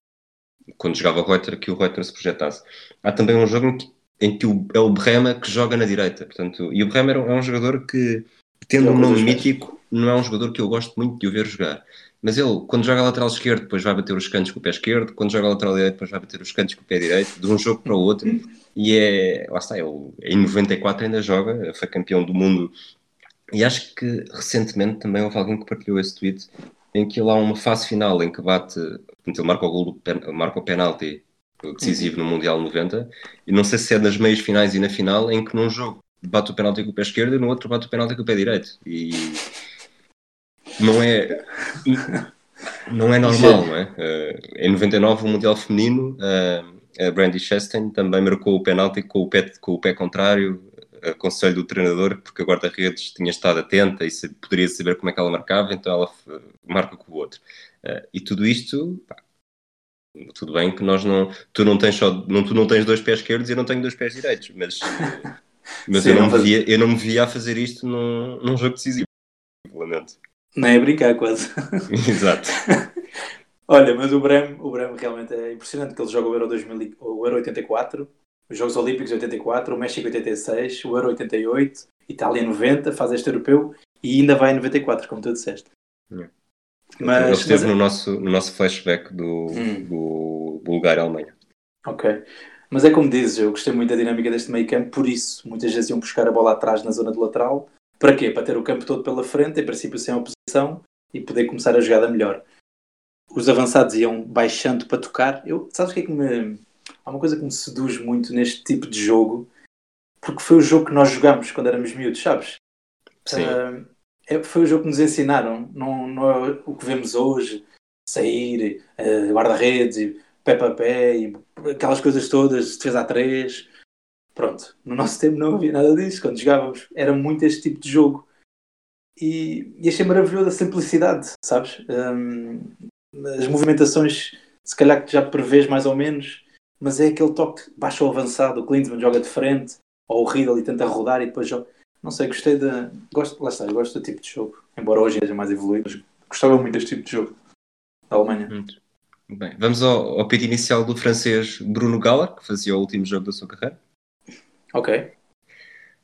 quando jogava o Reuter, que o Reuter se projetasse. Há também um jogo em que, em que o, é o Bremer que joga na direita, portanto, e o Bremer é um- é um jogador que, tendo um nome mítico, não é um jogador que eu gosto muito de o ver jogar. Mas ele, quando joga a lateral esquerdo, depois vai bater os cantos com o pé esquerdo, quando joga a lateral direito, depois vai bater os cantos com o pé direito, de um jogo para o outro. E é, lá está, ele em 94 ainda joga, foi campeão do mundo. E acho que recentemente também houve alguém que partilhou esse tweet em que ele há uma fase final em que bate, ele marca o, gol, marca o penalti decisivo no Mundial 90, e não sei se é nas meias finais e na final, em que num jogo bate o penalti com o pé esquerdo e no outro bate o penalti com o pé direito. E não é. Não é normal, não é? Eh, em 99, o Mundial Feminino, eh, a Brandy Chastain também marcou o penalti com o pé, com o pé contrário, a conselho do treinador, porque a guarda-redes tinha estado atenta e poderia saber como é que ela marcava, então ela eh, marca com o outro. Eh, e tudo isto, pá, tudo bem que nós não. Tu não tens só. Não, tu não tens dois pés esquerdos e eu não tenho dois pés direitos, mas. Mas Sim, eu, não não me via, eu não me via a fazer isto num, num jogo decisivo. Lamento. Nem a é brincar quase. Exato. Olha, mas o Brem, o Brem realmente é impressionante que ele joga o Euro, 2000, e- o Euro 84, os Jogos Olímpicos 84, o México 86, o Euro 88, Itália 90, faz este europeu e ainda vai em 94, como tu disseste. Ele Mas, esteve mas- no, nosso, no nosso flashback do, Hum. do Bulgária-Alemanha. Ok. Mas é como dizes, eu gostei muito da dinâmica deste meio campo, por isso muitas vezes iam buscar a bola atrás na zona do lateral. Para quê? Para ter o campo todo pela frente, em princípio sem oposição, e poder começar a jogada melhor. Os avançados iam baixando para tocar. Eu, sabes o que é que me. Há uma coisa que me seduz muito neste tipo de jogo, porque foi o jogo que nós jogamos quando éramos miúdos, sabes? Sim. Ah, é- foi o jogo que nos ensinaram, não, não é o que vemos hoje. sair, uh, guarda-redes, pé para pé, e aquelas coisas todas, defesa a três. Pronto, no nosso tempo não havia nada disso. Quando jogávamos, era muito este tipo de jogo. E, e achei maravilhoso a simplicidade, sabes? Um, as movimentações, se calhar que já prevês mais ou menos, mas é aquele toque baixo ou avançado. O Klinsmann joga de frente, ou o Riddle e tenta rodar e depois joga. Não sei, gostei da. Gosto, lá está, gosto do tipo de jogo. Embora hoje seja mais evoluído, mas gostava muito deste tipo de jogo da Alemanha. Muito. Bem, vamos ao, ao pito inicial do francês Bruno Galler, que fazia o último jogo da sua carreira. Ok.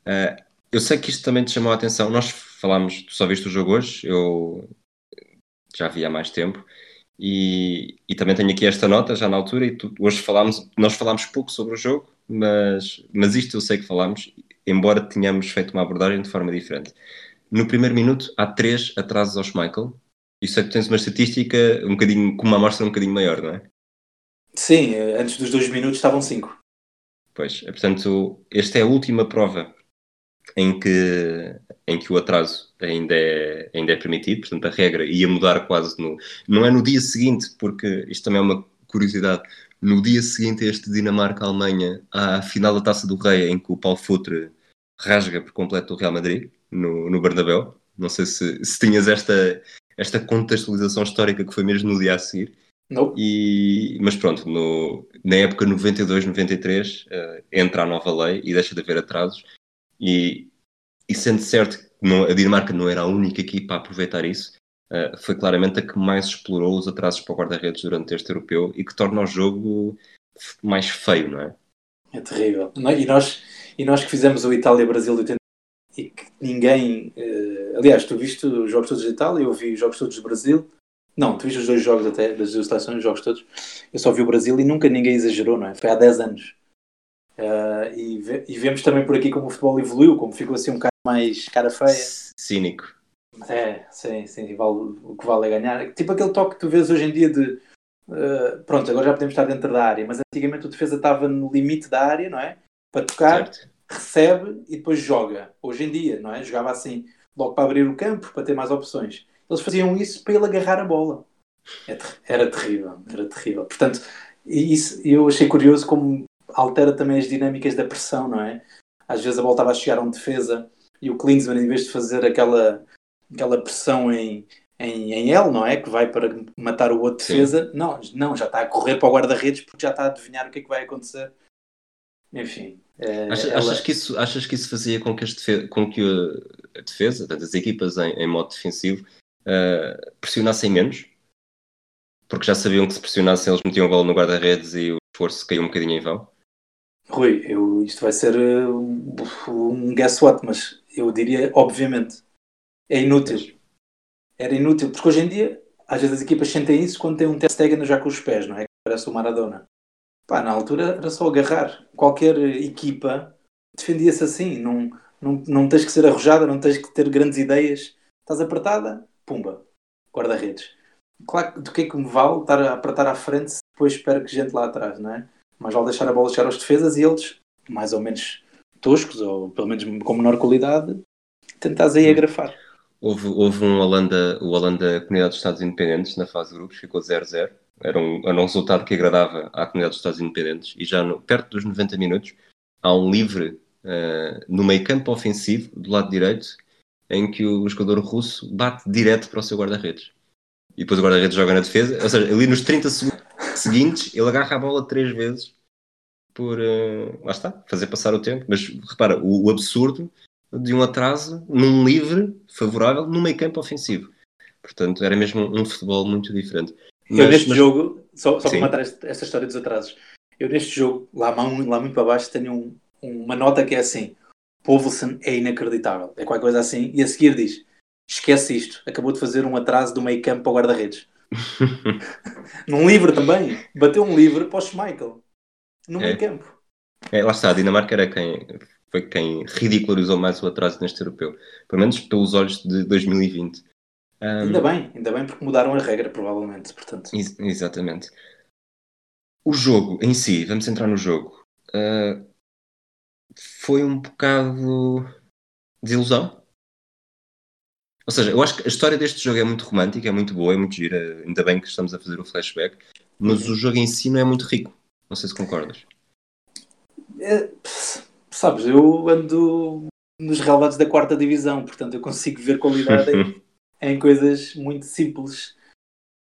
Uh, eu sei que isto também te chamou a atenção. Nós falámos, tu só viste o jogo hoje, eu já vi há mais tempo. E, e também tenho aqui esta nota já na altura e tu, hoje falámos, nós falámos pouco sobre o jogo, mas, mas isto eu sei que falámos, embora tenhamos feito uma abordagem de forma diferente. No primeiro minuto há três atrasos ao Schmeichel. Isso é que tens uma estatística um bocadinho, com uma amostra um bocadinho maior, não é? Sim, antes dos dois minutos estavam cinco. Pois, é, portanto, esta é a última prova em que, em que o atraso ainda é, ainda é permitido, portanto a regra ia mudar quase no... Não é no dia seguinte, porque isto também é uma curiosidade, no dia seguinte este Dinamarca-Alemanha, à final da Taça do Rei, em que o Paulo Futre rasga por completo o Real Madrid, no, no Bernabéu. Não sei se, se tinhas esta, esta contextualização histórica que foi mesmo no dia a seguir. Não. E, mas pronto, no, na época 92-93 uh, entra a nova lei e deixa de haver atrasos. E, e sendo certo que não, a Dinamarca não era a única equipa a aproveitar isso, uh, foi claramente a que mais explorou os atrasos para o guarda-redes durante este europeu e que torna o jogo mais feio, não é? É terrível. E nós, e nós que fizemos o Itália-Brasil de 80 e que ninguém. Uh, aliás, tu viste os jogos todos de Itália, eu vi os jogos todos do Brasil. Não, tu viste os dois jogos até, das duas seleções, os jogos todos. Eu só vi o Brasil e nunca ninguém exagerou, não é? Foi há 10 anos. Uh, e, ve e, vemos também por aqui como o futebol evoluiu, como ficou assim um mais cara feia. Cínico. É, sim, sim, vale, o que vale é ganhar. Tipo aquele toque que tu vês hoje em dia de uh, pronto, agora já podemos estar dentro da área, mas antigamente o defesa estava no limite da área, não é? Para tocar, certo. recebe e depois joga. Hoje em dia, não é? Jogava assim, logo para abrir o campo, para ter mais opções. Eles faziam isso para ele agarrar a bola. É era terrível, era terrível. Portanto, isso eu achei curioso como altera também as dinâmicas da pressão, não é? Às vezes a bola estava a chegar a um defesa e o Klinsmann, em vez de fazer aquela, aquela pressão em, em, em L, não é? Que vai para matar o outro defesa, não, não, já está a correr para o guarda-redes porque já está a adivinhar o que é que vai acontecer. Enfim. É, achas, ela... achas, que isso, achas que isso fazia com que, defesa, com que a defesa, as equipas em, em modo defensivo, uh, pressionassem menos? Porque já sabiam que se pressionassem eles metiam a bola no guarda-redes e o esforço caiu um bocadinho em vão? Rui, eu, isto vai ser uh, um guess what, mas eu diria, obviamente, é inútil. Era inútil, porque hoje em dia, às vezes as equipas sentem isso quando tem um test já com os pés, não é? Parece o Maradona. Pá, na altura era só agarrar. Qualquer equipa defendia-se assim. Não, não, não tens que ser arrojada, não tens que ter grandes ideias. Estás apertada, pumba, guarda-redes. Claro, do que é que me vale estar a apertar à frente se depois espero que gente lá atrás, não é? Mas vale deixar a bola chegar aos defesas e eles, mais ou menos toscos, ou pelo menos com menor qualidade, tentas aí agrafar. Houve, houve um Holanda, o Holanda Comunidade dos Estados Independentes na fase de grupos, ficou 0-0. Era um, era um resultado que agradava à Comunidade dos Estados Independentes. E já no, perto dos 90 minutos há um livre uh, no meio campo ofensivo, do lado direito, em que o jogador russo bate direto para o seu guarda-redes. E depois o guarda-redes joga na defesa. Ou seja, ali nos 30 segundos seguintes, ele agarra a bola três vezes por, uh, lá está, fazer passar o tempo. Mas repara, o, o absurdo de um atraso num livre favorável no meio campo ofensivo. Portanto, era mesmo um futebol muito diferente. Mas, eu neste mas... jogo, só, só para matar esta, esta, história dos atrasos, eu neste jogo, lá, lá muito para baixo, tenho um, uma nota que é assim: Povelsen é inacreditável. É qualquer coisa assim. E a seguir diz: esquece isto, acabou de fazer um atraso do meio campo para o guarda-redes. Num livre também, bateu um livre para o Schmeichel, no é. meio campo. É, lá está, a Dinamarca era quem foi quem ridicularizou mais o atraso neste europeu, pelo menos pelos olhos de 2020. Um, ainda bem, ainda bem porque mudaram a regra, provavelmente. Portanto. Ex exatamente. O jogo em si, vamos entrar no jogo, uh, foi um bocado de ilusão. Ou seja, eu acho que a história deste jogo é muito romântica, é muito boa, é muito gira, ainda bem que estamos a fazer o flashback, mas uhum. o jogo em si não é muito rico. Não sei se concordas. É, sabes, eu ando nos relevados da quarta divisão, portanto eu consigo ver qualidade em, em, coisas muito simples.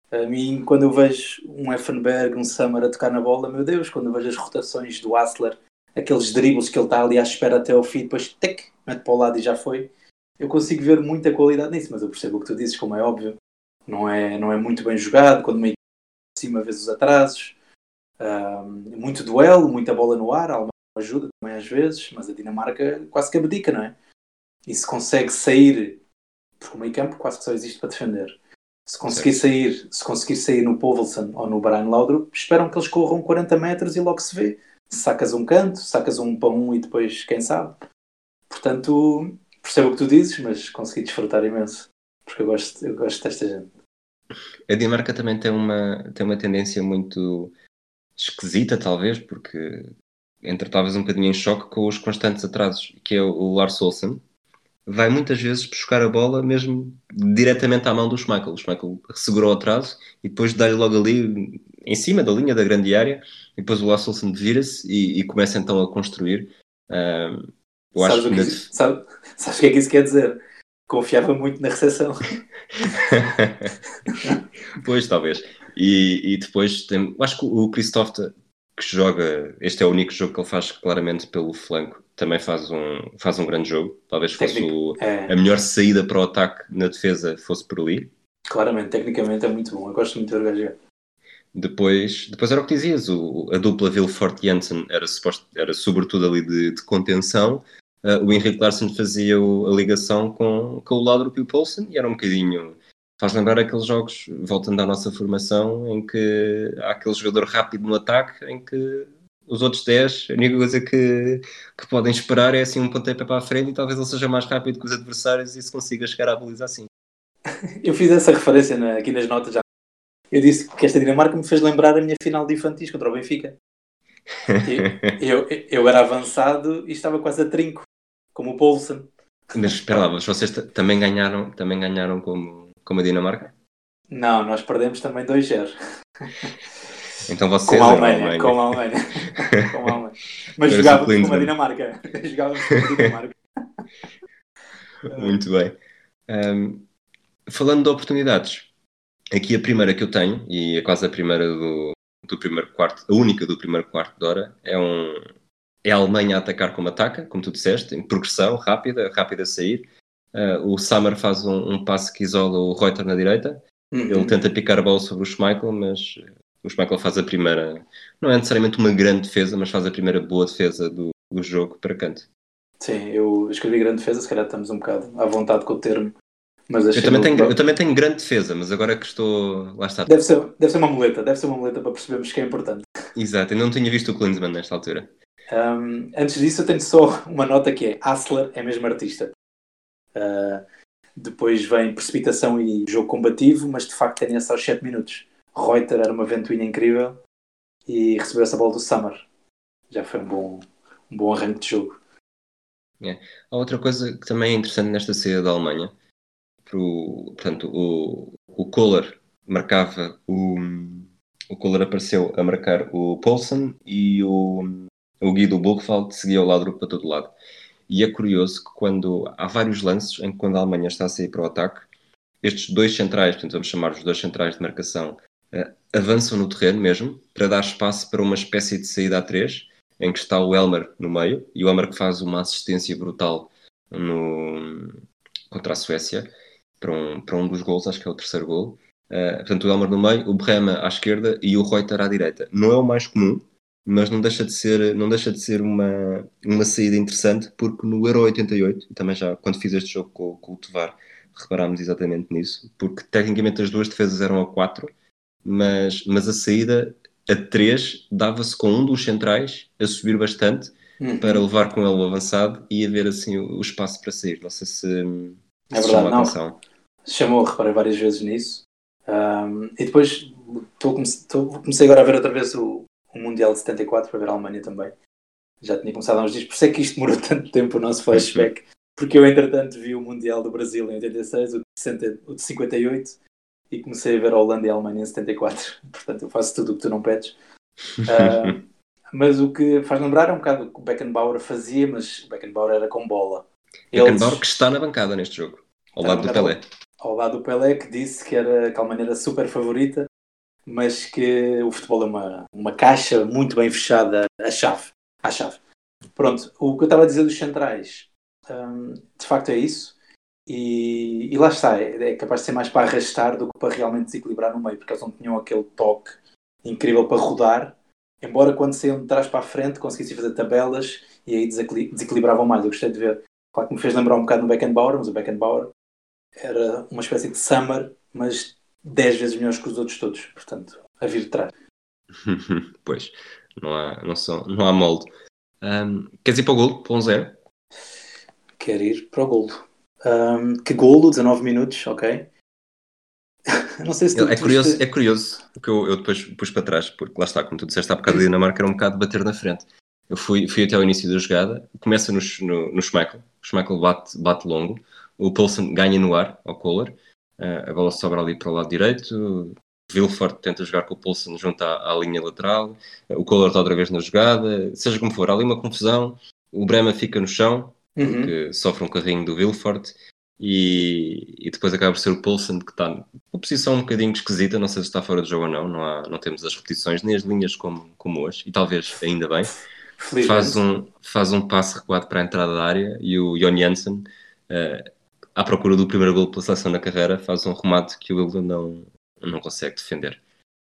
A mim, quando eu vejo um Effenberg, um Summer a tocar na bola, meu Deus, quando eu vejo as rotações do Asler, aqueles dribles que ele está ali à espera até ao fim, depois tec, mete para o lado e já foi. Eu consigo ver muita qualidade nisso, mas eu percebo o que tu dizes, como é óbvio. Não é, não é muito bem jogado, quando meio cima vês os atrasos. Um, muito duelo, muita bola no ar, a ajuda também às vezes, mas a Dinamarca quase que abdica, não é? E se consegue sair, porque o meio campo quase que só existe para defender. Se conseguir sair, se conseguir sair no Povelson ou no Brian Laudrup, esperam que eles corram 40 metros e logo se vê. Sacas um canto, sacas um para um e depois quem sabe. Portanto, percebo o que tu dizes, mas consegui desfrutar imenso. Porque eu gosto, eu gosto desta gente. A Dinamarca também tem uma, tem uma tendência muito esquisita, talvez, porque entra talvez um bocadinho em choque com os constantes atrasos, que é o Lars Olsen, vai muitas vezes buscar a bola mesmo diretamente à mão do Schmeichel. O Schmeichel segurou o atraso e depois dá-lhe logo ali em cima da linha da grande área e depois o Lars Olsen vira-se e, e, começa então a construir. Uh, eu sabes, acho que, que isso, sabe, sabes o que é que isso quer dizer? Confiava muito na recepção. pois, talvez. E, e depois tem, acho que o Christoph que joga, este é o único jogo que ele faz claramente pelo flanco, também faz um, faz um grande jogo. Talvez fosse o, é... a melhor saída para o ataque na defesa fosse por ali. Claramente, tecnicamente é muito bom. Eu gosto muito de ver depois, depois era o que dizias, o, a dupla Vilfort-Janssen era, era sobretudo ali de, de contenção, uh, o Henrique Larsen fazia o, a ligação com, com o Laudrup e o Poulsen e era um bocadinho faz lembrar aqueles jogos, voltando à nossa formação, em que há aquele jogador rápido no ataque, em que os outros 10, a única coisa que, que podem esperar é assim um pontapé para a frente e talvez ele seja mais rápido que os adversários e se consiga chegar à baliza assim. Eu fiz essa referência aqui nas notas já. Eu disse que esta Dinamarca me fez lembrar a minha final de infantis contra o Benfica. Eu, eu, eu, era avançado e estava quase a trinco, como o Poulsen. Mas espera lá, mas vocês também ganharam, também ganharam como como a Dinamarca? Não, nós perdemos também 2-0. Então vocês com a Alemanha, com a Alemanha. com a Alemanha. Mas jogávamos com a Dinamarca. Jogávamos com a Dinamarca. Muito bem. Um, falando de oportunidades, aqui a primeira que eu tenho, e é quase a primeira do, do primeiro quarto, a única do primeiro quarto de hora, é um, é a Alemanha a atacar como ataca, como tu disseste, em progressão rápida, rápida a sair. Uh, o Summer faz um, um passe que isola o Reuter na direita. Uhum. Ele tenta picar a bola sobre o Schmeichel, mas o Schmeichel faz a primeira. Não é necessariamente uma grande defesa, mas faz a primeira boa defesa do, do jogo para canto. Sim, eu escrevi grande defesa, se calhar estamos um bocado à vontade com o termo. Mas eu, também tenho, eu também tenho grande defesa, mas agora que estou. Lá está. Deve ser, deve ser uma muleta, deve ser uma muleta para percebermos que é importante. Exato, eu não tinha visto o Klinsmann nesta altura. Um, antes disso, eu tenho só uma nota que é: Asler é mesmo artista. Uh, depois vem precipitação e jogo combativo, mas de facto essa aos 7 minutos. Reuter era uma ventoinha incrível e recebeu essa bola do Summer. Já foi um bom, um bom arranque de jogo. É. Há outra coisa que também é interessante nesta saída da Alemanha. Pro, portanto, o, o Kohler marcava o, o Kohler apareceu a marcar o Paulsen e o, o Guido Buchwald seguia ao lado para todo lado. E é curioso que quando há vários lances em que quando a Alemanha está a sair para o ataque, estes dois centrais, portanto vamos chamar os dois centrais de marcação, uh, avançam no terreno mesmo para dar espaço para uma espécie de saída a três, em que está o Elmer no meio, e o Elmer que faz uma assistência brutal no, contra a Suécia para um, para um dos gols, acho que é o terceiro gol. Uh, portanto, o Elmer no meio, o Brema à esquerda e o Reuter à direita. Não é o mais comum, mas não deixa de ser, não deixa de ser uma, uma saída interessante, porque no Euro 88, e também já quando fiz este jogo com, com o Tovar, reparámos exatamente nisso, porque tecnicamente as duas defesas eram a 4, mas, mas a saída a 3 dava-se com um dos centrais a subir bastante uhum. para levar com ele o avançado e haver assim o, o espaço para sair. Não sei se, é verdade, não. Chamou, reparei várias vezes nisso. Um, e depois tô, comecei agora a ver outra vez o, o Mundial de 74 para ver a Alemanha também. Já tinha começado há uns dias, por isso é que isto demorou tanto tempo o nosso flashback, porque eu entretanto vi o Mundial do Brasil em 86, o de, 60, o de 58, e comecei a ver a Holanda e a Alemanha em 74. Portanto, eu faço tudo o que tu não pedes. Uh, mas o que faz lembrar é um bocado o que o Beckenbauer fazia, mas o Beckenbauer era com bola. Beckenbauer que está na bancada neste jogo, ao lado do Pelé. Ao lado do Pelé, que disse que era, que a Alemanha era super favorita, mas que o futebol é uma, uma caixa muito bem fechada, a chave, à chave. Pronto, o que eu estava a dizer dos centrais, hum, de facto é isso. E, e, lá está, é, é capaz de ser mais para arrastar do que para realmente desequilibrar no meio, porque eles não tinham aquele toque incrível para rodar, embora quando saiam de trás para a frente conseguissem fazer tabelas e aí desequilibravam mais. Eu gostei de ver. Claro que me fez lembrar um bocado no Beckenbauer, mas o Beckenbauer era uma espécie de Summer, mas 10 vezes melhores que os outros todos, portanto, a vir de trás. pois, não há, não são, não há molde. Um, queres ir para o golo, para um zero? Quero ir para o golo. Um, que golo, 19 minutos, ok. não sei se tu, é, curioso, é curioso o que eu, eu, depois pus para trás, porque lá está, como tu disseste há bocado, a Dinamarca era um bocado de bater na frente. Eu fui, fui até ao início da jogada, começa no, no, no Schmeichel, o Schmeichel bate, bate longo, o Poulsen ganha no ar ao Kohler, a bola sobra ali para o lado direito, Vilfort tenta jogar com o Poulsen junto à, à linha lateral, o Kohler está outra vez na jogada, seja como for, há ali uma confusão, o Brema fica no chão, uhum. porque sofre um carrinho do Vilfort, e, e, depois acaba por ser o Poulsen que está numa posição um bocadinho esquisita, não sei se está fora de jogo ou não, não, há, não temos as repetições nem as linhas como, como hoje, e talvez ainda bem. Faz um, faz um passo recuado para a entrada da área e o Jon Jansen, uh, à procura do primeiro gol pela seleção na carreira, faz um remate que o Wilson não, não consegue defender.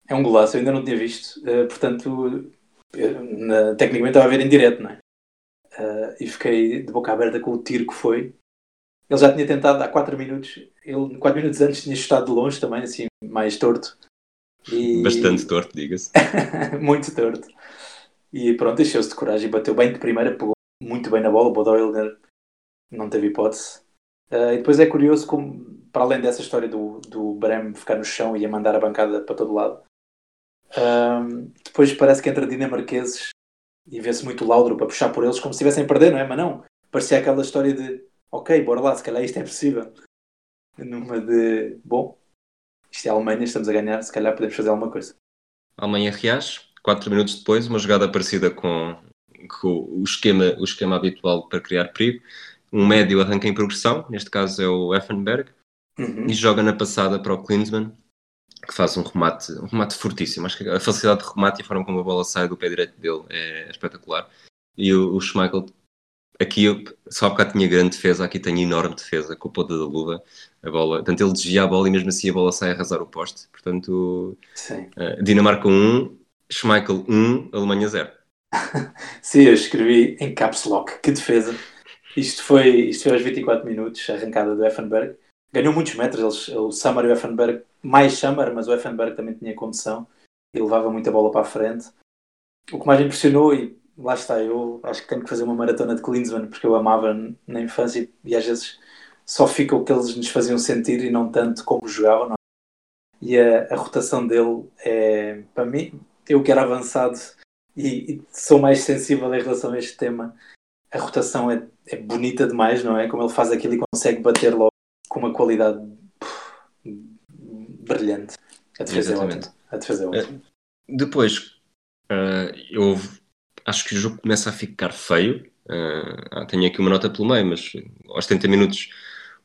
É um golaço, eu ainda não tinha visto, uh, portanto, na, tecnicamente estava a ver em direto, não é? Uh, e fiquei de boca aberta com o tiro que foi. Ele já tinha tentado há 4 minutos, ele 4 minutos antes tinha chutado de longe também, assim, mais torto. E... Bastante torto, diga-se. Muito torto. E pronto, encheu-se de coragem, bateu bem de primeira, pegou muito bem na bola, o Bodoyle não teve hipótese. Uh, e depois é curioso como, para além dessa história do, do Brem ficar no chão e a mandar a bancada para todo lado, uh, depois parece que entra dinamarqueses e vê-se muito Laudro para puxar por eles como se estivessem a perder, não é? Mas não, parecia aquela história de ok, bora lá, se calhar isto é possível. Numa de bom, isto é a Alemanha, estamos a ganhar, se calhar podemos fazer alguma coisa. Alemanha reage, 4 minutos depois, uma jogada parecida com, com o, esquema, o esquema habitual para criar perigo um médio arranca em progressão, neste caso é o Effenberg, uhum. e joga na passada para o Klinsmann, que faz um remate, um remate fortíssimo. Acho que a facilidade de remate e a forma como a bola sai do pé direito dele é espetacular. E o, o Schmeichel, aqui eu, só porque tinha grande defesa, aqui tem enorme defesa com a ponta da luva. A bola, portanto, ele desvia a bola e mesmo assim a bola sai a arrasar o poste. Portanto, uh, Dinamarca 1, Schmeichel 1, Alemanha 0. Sim, eu escrevi em caps lock. Que defesa! Isto foi, isto foi aos 24 minutos, a arrancada do Effenberg. Ganhou muitos metros, eles, o Summer e o Effenberg, mais Summer, mas o Effenberg também tinha condição e levava muita bola para a frente. O que mais impressionou, e lá está, eu acho que tenho que fazer uma maratona de Klinsmann, porque eu amava na infância e às vezes só fica o que eles nos faziam sentir e não tanto como jogavam. Não? É? E a, a, rotação dele é, para mim, eu que era avançado e, e sou mais sensível em relação a este tema, a rotação é, é, bonita demais, não é? Como ele faz aquilo e consegue bater logo com uma qualidade brilhante. A defesa Exatamente. é. A defesa é. Uh, depois, uh, eu acho que o jogo começa a ficar feio. Uh, tenho aqui uma nota pelo meio, mas aos 30 minutos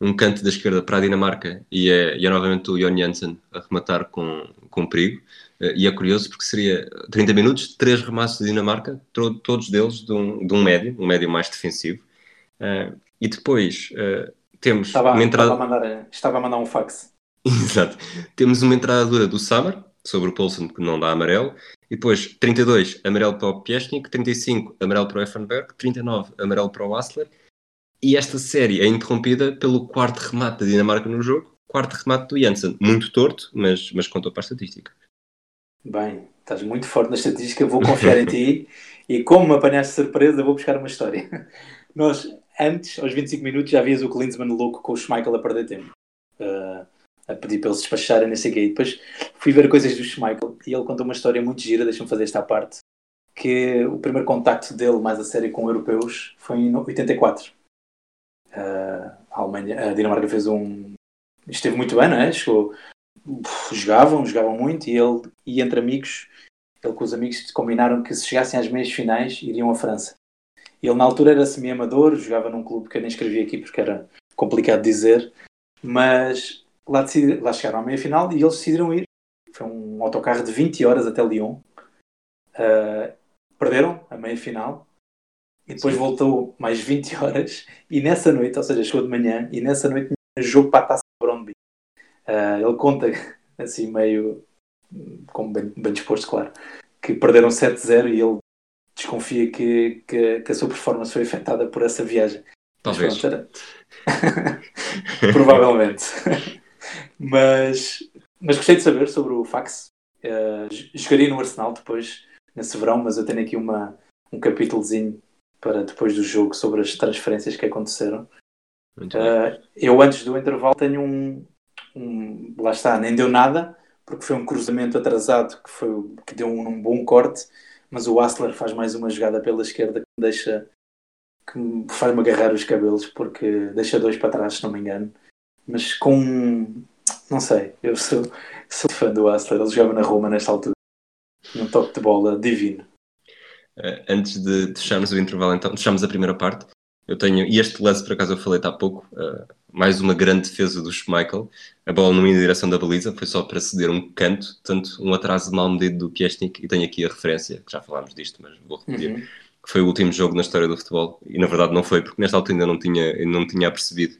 um canto da esquerda para a Dinamarca e é, e é novamente o Jon Jansen a rematar com, com perigo. E é curioso porque seria 30 minutos, três remates da Dinamarca, todos deles de um, de um médio, um médio mais defensivo. Uh, e depois uh, temos estava, uma entrada. Estava a, mandar, estava a mandar um fax. Exato. Temos uma entrada dura do Summer sobre o Poulsen, que não dá amarelo. E depois 32 amarelo para o Piesnik, 35 amarelo para o Effenberg, 39 amarelo para o Wassler e esta série é interrompida pelo quarto remate da Dinamarca no jogo, quarto remate do Janssen. Muito torto, mas, mas contou para a estatística. Bem, estás muito forte na estatística, vou confiar em ti. E como me apanhaste surpresa, vou buscar uma história. Nós, antes, aos 25 minutos, já vias o Klinsmann louco com o Schmeichel a perder tempo. Uh, a pedir para eles despacharem, não sei o quê. E depois fui ver coisas do Schmeichel e ele contou uma história muito gira, deixa-me fazer esta parte, que o primeiro contacto dele mais a sério com europeus foi em 84 Uh, a, Alemanha, a Dinamarca fez um. Esteve muito bem, não é? Chegou, jogavam, jogavam muito e ele e entre amigos, ele com os amigos combinaram que se chegassem às meias finais iriam à França. Ele na altura era semi-amador, jogava num clube que eu nem escrevi aqui porque era complicado dizer, mas lá, lá chegaram à meia final e eles decidiram ir. Foi um autocarro de 20 horas até Lyon. Uh, perderam a meia final e depois Sim. voltou mais 20 horas e nessa noite, ou seja, chegou de manhã e nessa noite jogo para a taça de Brondby. Uh, ele conta assim meio como bem, bem disposto, claro, que perderam 7-0 e ele desconfia que, que, que, a sua performance foi afetada por essa viagem. Talvez. Pronto, era... Provavelmente. mas, mas gostei de saber sobre o fax. Uh, jogaria no Arsenal depois, nesse verão, mas eu tenho aqui uma, um capítulozinho para depois do jogo sobre as transferências que aconteceram. Uh, eu antes do intervalo tenho um, um, lá está, nem deu nada, porque foi um cruzamento atrasado que, foi, que deu um, um bom corte, mas o Asler faz mais uma jogada pela esquerda que me deixa que faz-me agarrar os cabelos porque deixa dois para trás, se não me engano. Mas com não sei, eu sou, sou fã do Asler, ele jogava na Roma nesta altura. Num toque de bola divino. Uh, antes de fecharmos o intervalo, então, fechamos a primeira parte. Eu tenho, e este lance por acaso eu falei há pouco, uh, mais uma grande defesa do Schmeichel. A bola não ia na direção da baliza, foi só para ceder um canto, tanto um atraso mal medido do Piesnik, e tenho aqui a referência, que já falámos disto, mas vou repetir, uhum. que foi o último jogo na história do futebol, e na verdade não foi, porque nesta altura ainda não tinha, ainda não tinha percebido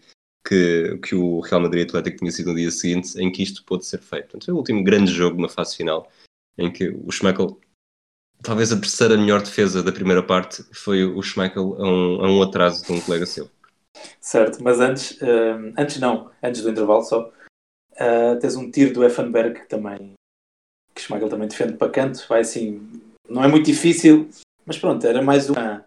que, que o Real Madrid Atlético tinha sido no dia seguinte em que isto pôde ser feito. Portanto, foi o último grande jogo na fase final, em que o Schmeichel talvez a terceira melhor defesa da primeira parte foi o Schmeichel a um, a um atraso de um colega seu. Certo, mas antes, uh, antes não, antes do intervalo só, uh, tens um tiro do Effenberg também, que Schmeichel também defende para canto, vai assim, não é muito difícil, mas pronto, era mais uma,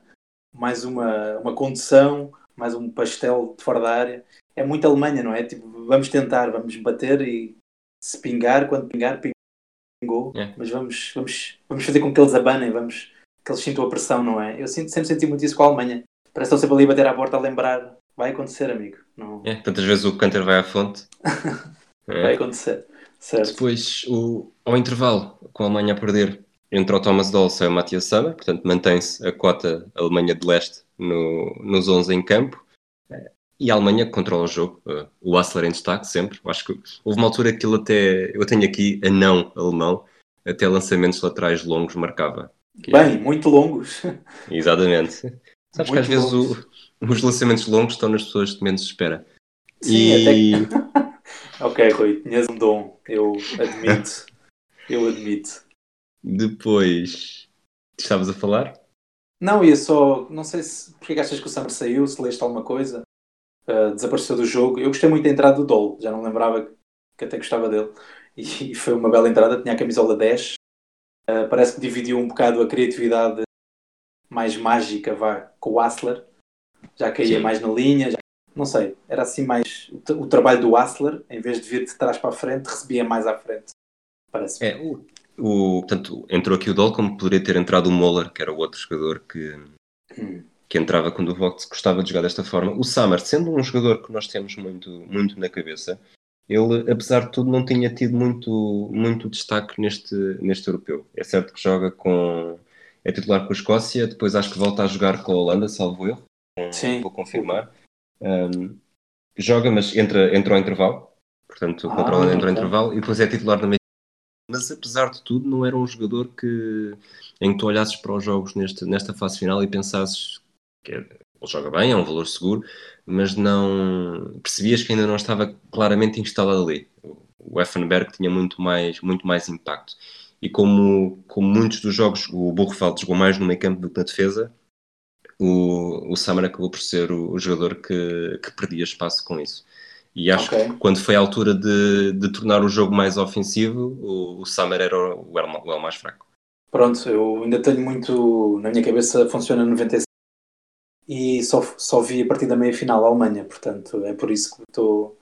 mais uma, uma condução, mais um pastel de fora da área. É muito Alemanha, não é? Tipo, vamos tentar, vamos bater e se pingar, quando pingar gol, é. mas vamos, vamos, vamos fazer com que eles abanem, vamos, que eles sintam a pressão, não é? Eu sinto, sempre senti muito isso com a Alemanha. Parece que estão sempre ali a bater à porta a lembrar. Vai acontecer, amigo. Não... É, tantas vezes o Canter vai à fonte. é. Vai acontecer. Certo. Depois, o, ao intervalo, com a Alemanha a perder, entre o Thomas Doll e o Matias Sammer, portanto mantém-se a cota Alemanha de leste no, nos 11 em campo. E a Alemanha controla o jogo, uh, o Assler em destaque sempre. Acho que houve uma altura que ele até, eu tenho aqui a não alemão, até lançamentos laterais longos marcava. Bem, é... muito longos. Exatamente. Sabes muito que às vezes o, os lançamentos longos estão nas pessoas que menos espera. Sim, e... até que... ok, Rui, tinhas um dom, eu admito. eu admito. Depois, estavas a falar? Não, ia só, não sei se, porque é achas que o Summer saiu, se leste alguma coisa uh, desapareceu do jogo. Eu gostei muito da entrada do Dole, já não lembrava que até gostava dele. E, e foi uma bela entrada, tinha a camisola 10. Uh, ah, parece que dividiu um bocado a criatividade mais mágica vá, com o Asler. Já caía Sim. mais na linha, já... não sei, era assim mais o, trabalho do Asler, em vez de vir de trás para a frente, recebia mais à frente. Parece. É, o, o, portanto, entrou aqui o Dole como poderia ter entrado o Moller, que era o outro jogador que, hum que entrava quando o Vox gostava de jogar desta forma. O Summer, sendo um jogador que nós temos muito, muito na cabeça, ele, apesar de tudo, não tinha tido muito, muito destaque neste, neste europeu. É certo que joga com. é titular com a Escócia, depois acho que volta a jogar com a Holanda, salvo erro. Sim. Vou confirmar. Um, joga, mas entra, entra ao intervalo. Portanto, ah, contra a Holanda entra ao intervalo e depois é titular na meia. Mas apesar de tudo, não era um jogador que em que tu olhasses para os jogos neste, nesta fase final e pensasses que é, ele joga bem, é um valor seguro, mas não percebias que ainda não estava claramente instalado ali. O Effenberg tinha muito mais, muito mais impacto. E como, como muitos dos jogos o Burrfeld jogou mais no meio campo do que na defesa, o, o Summer acabou por ser o, o jogador que, que perdia espaço com isso. E acho okay. que quando foi a altura de, de tornar o jogo mais ofensivo, o, o Summer era o, o, o mais fraco. Pronto, eu ainda tenho muito na minha cabeça, funciona 96 e só, só vi a partir da meia final a Alemanha, portanto é por isso que estou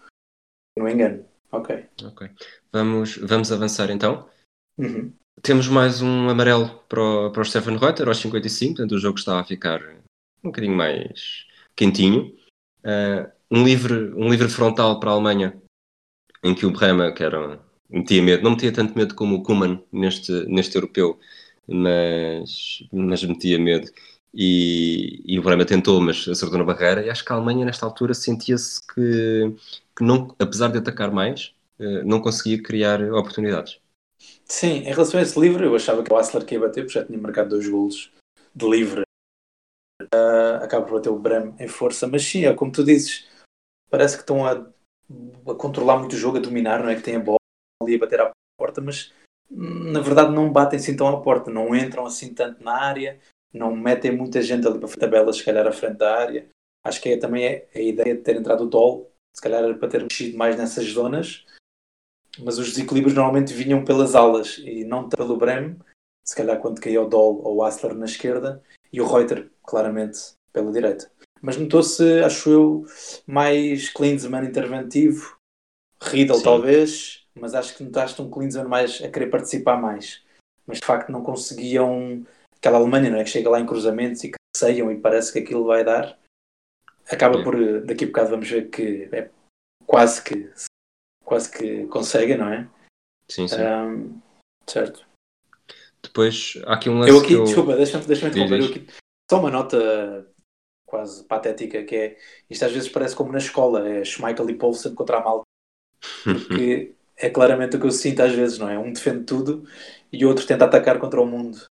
no engano. Ok. Ok. Vamos, vamos avançar então. Uhum. Temos mais um amarelo para o, para o Stefan Reuter aos 55, portanto o jogo estava a ficar um bocadinho mais quentinho. uh, um, livre, um livre frontal para a Alemanha, em que o Bremer, que era, metia medo, não metia tanto medo como o Kuman neste, neste europeu, mas, mas metia medo. E, e o Bremer tentou, mas acertou na barreira. E acho que a Alemanha, nesta altura, sentia-se que, que não, apesar de atacar mais, uh, não conseguia criar oportunidades. Sim, em relação a esse livro, eu achava que o Asler que ia bater, porque já tinha marcado dois golos de livre. Uh, acaba por bater o Brem em força, mas sim, é como tu dizes, parece que estão a, a controlar muito o jogo, a dominar, não é? Que tem a bola ali a bater à porta, mas na verdade não batem assim tão à porta, não entram assim tanto na área, não metem muita gente ali para tabelas, se calhar à frente da área. Acho que é também é a ideia de ter entrado o Doll, se calhar para ter mexido mais nessas zonas, mas os desequilíbrios normalmente vinham pelas alas e não pelo Brem, se calhar quando caiu o Doll ou o Asler na esquerda e o Reuter claramente pela direita. Mas notou-se, acho eu, mais Klinsmann interventivo, Riddle Sim. talvez, mas acho que notaste um Klinsmann mais a querer participar mais. Mas de facto não conseguiam aquela Alemanha, não é? Que chega lá em cruzamentos e que e parece que aquilo vai dar. Acaba por, daqui a bocado vamos ver que é quase que quase que conseguem, não é? Sim, sim. Um, certo. Depois há aqui um lance. Eu aqui, eu... desculpa, deixa-me deixa interromper. Aqui, só uma nota quase patética que é isto às vezes parece como na escola, é Schmeichel e Paulsen contra a Malta. Porque é claramente o que eu sinto às vezes, não é? Um defende tudo e o outro tenta atacar contra o mundo.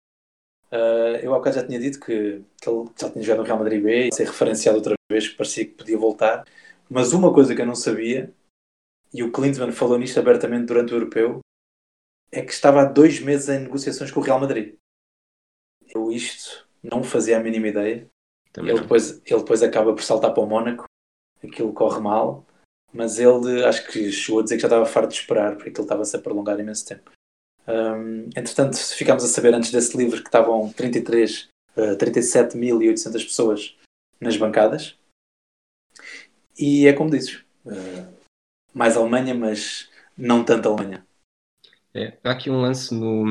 Uh, eu há bocado já tinha dito que, que ele já tinha jogado no Real Madrid B e ser referenciado outra vez, que parecia que podia voltar. Mas uma coisa que eu não sabia e o Klinsmann falou nisto abertamente durante o europeu, é que estava há dois meses em negociações com o Real Madrid. Eu isto não fazia a mínima ideia. ele depois, ele depois acaba por saltar para o Mónaco, aquilo corre mal, mas ele acho que chegou a dizer que já estava farto de esperar, porque aquilo estava-se a prolongar imenso tempo. Um, entretanto, ficámos a saber antes desse livro que estavam 33, uh, 37.800 pessoas nas bancadas. E é como dizes, uh, mais Alemanha, mas não tanto Alemanha. É, há aqui um lance no.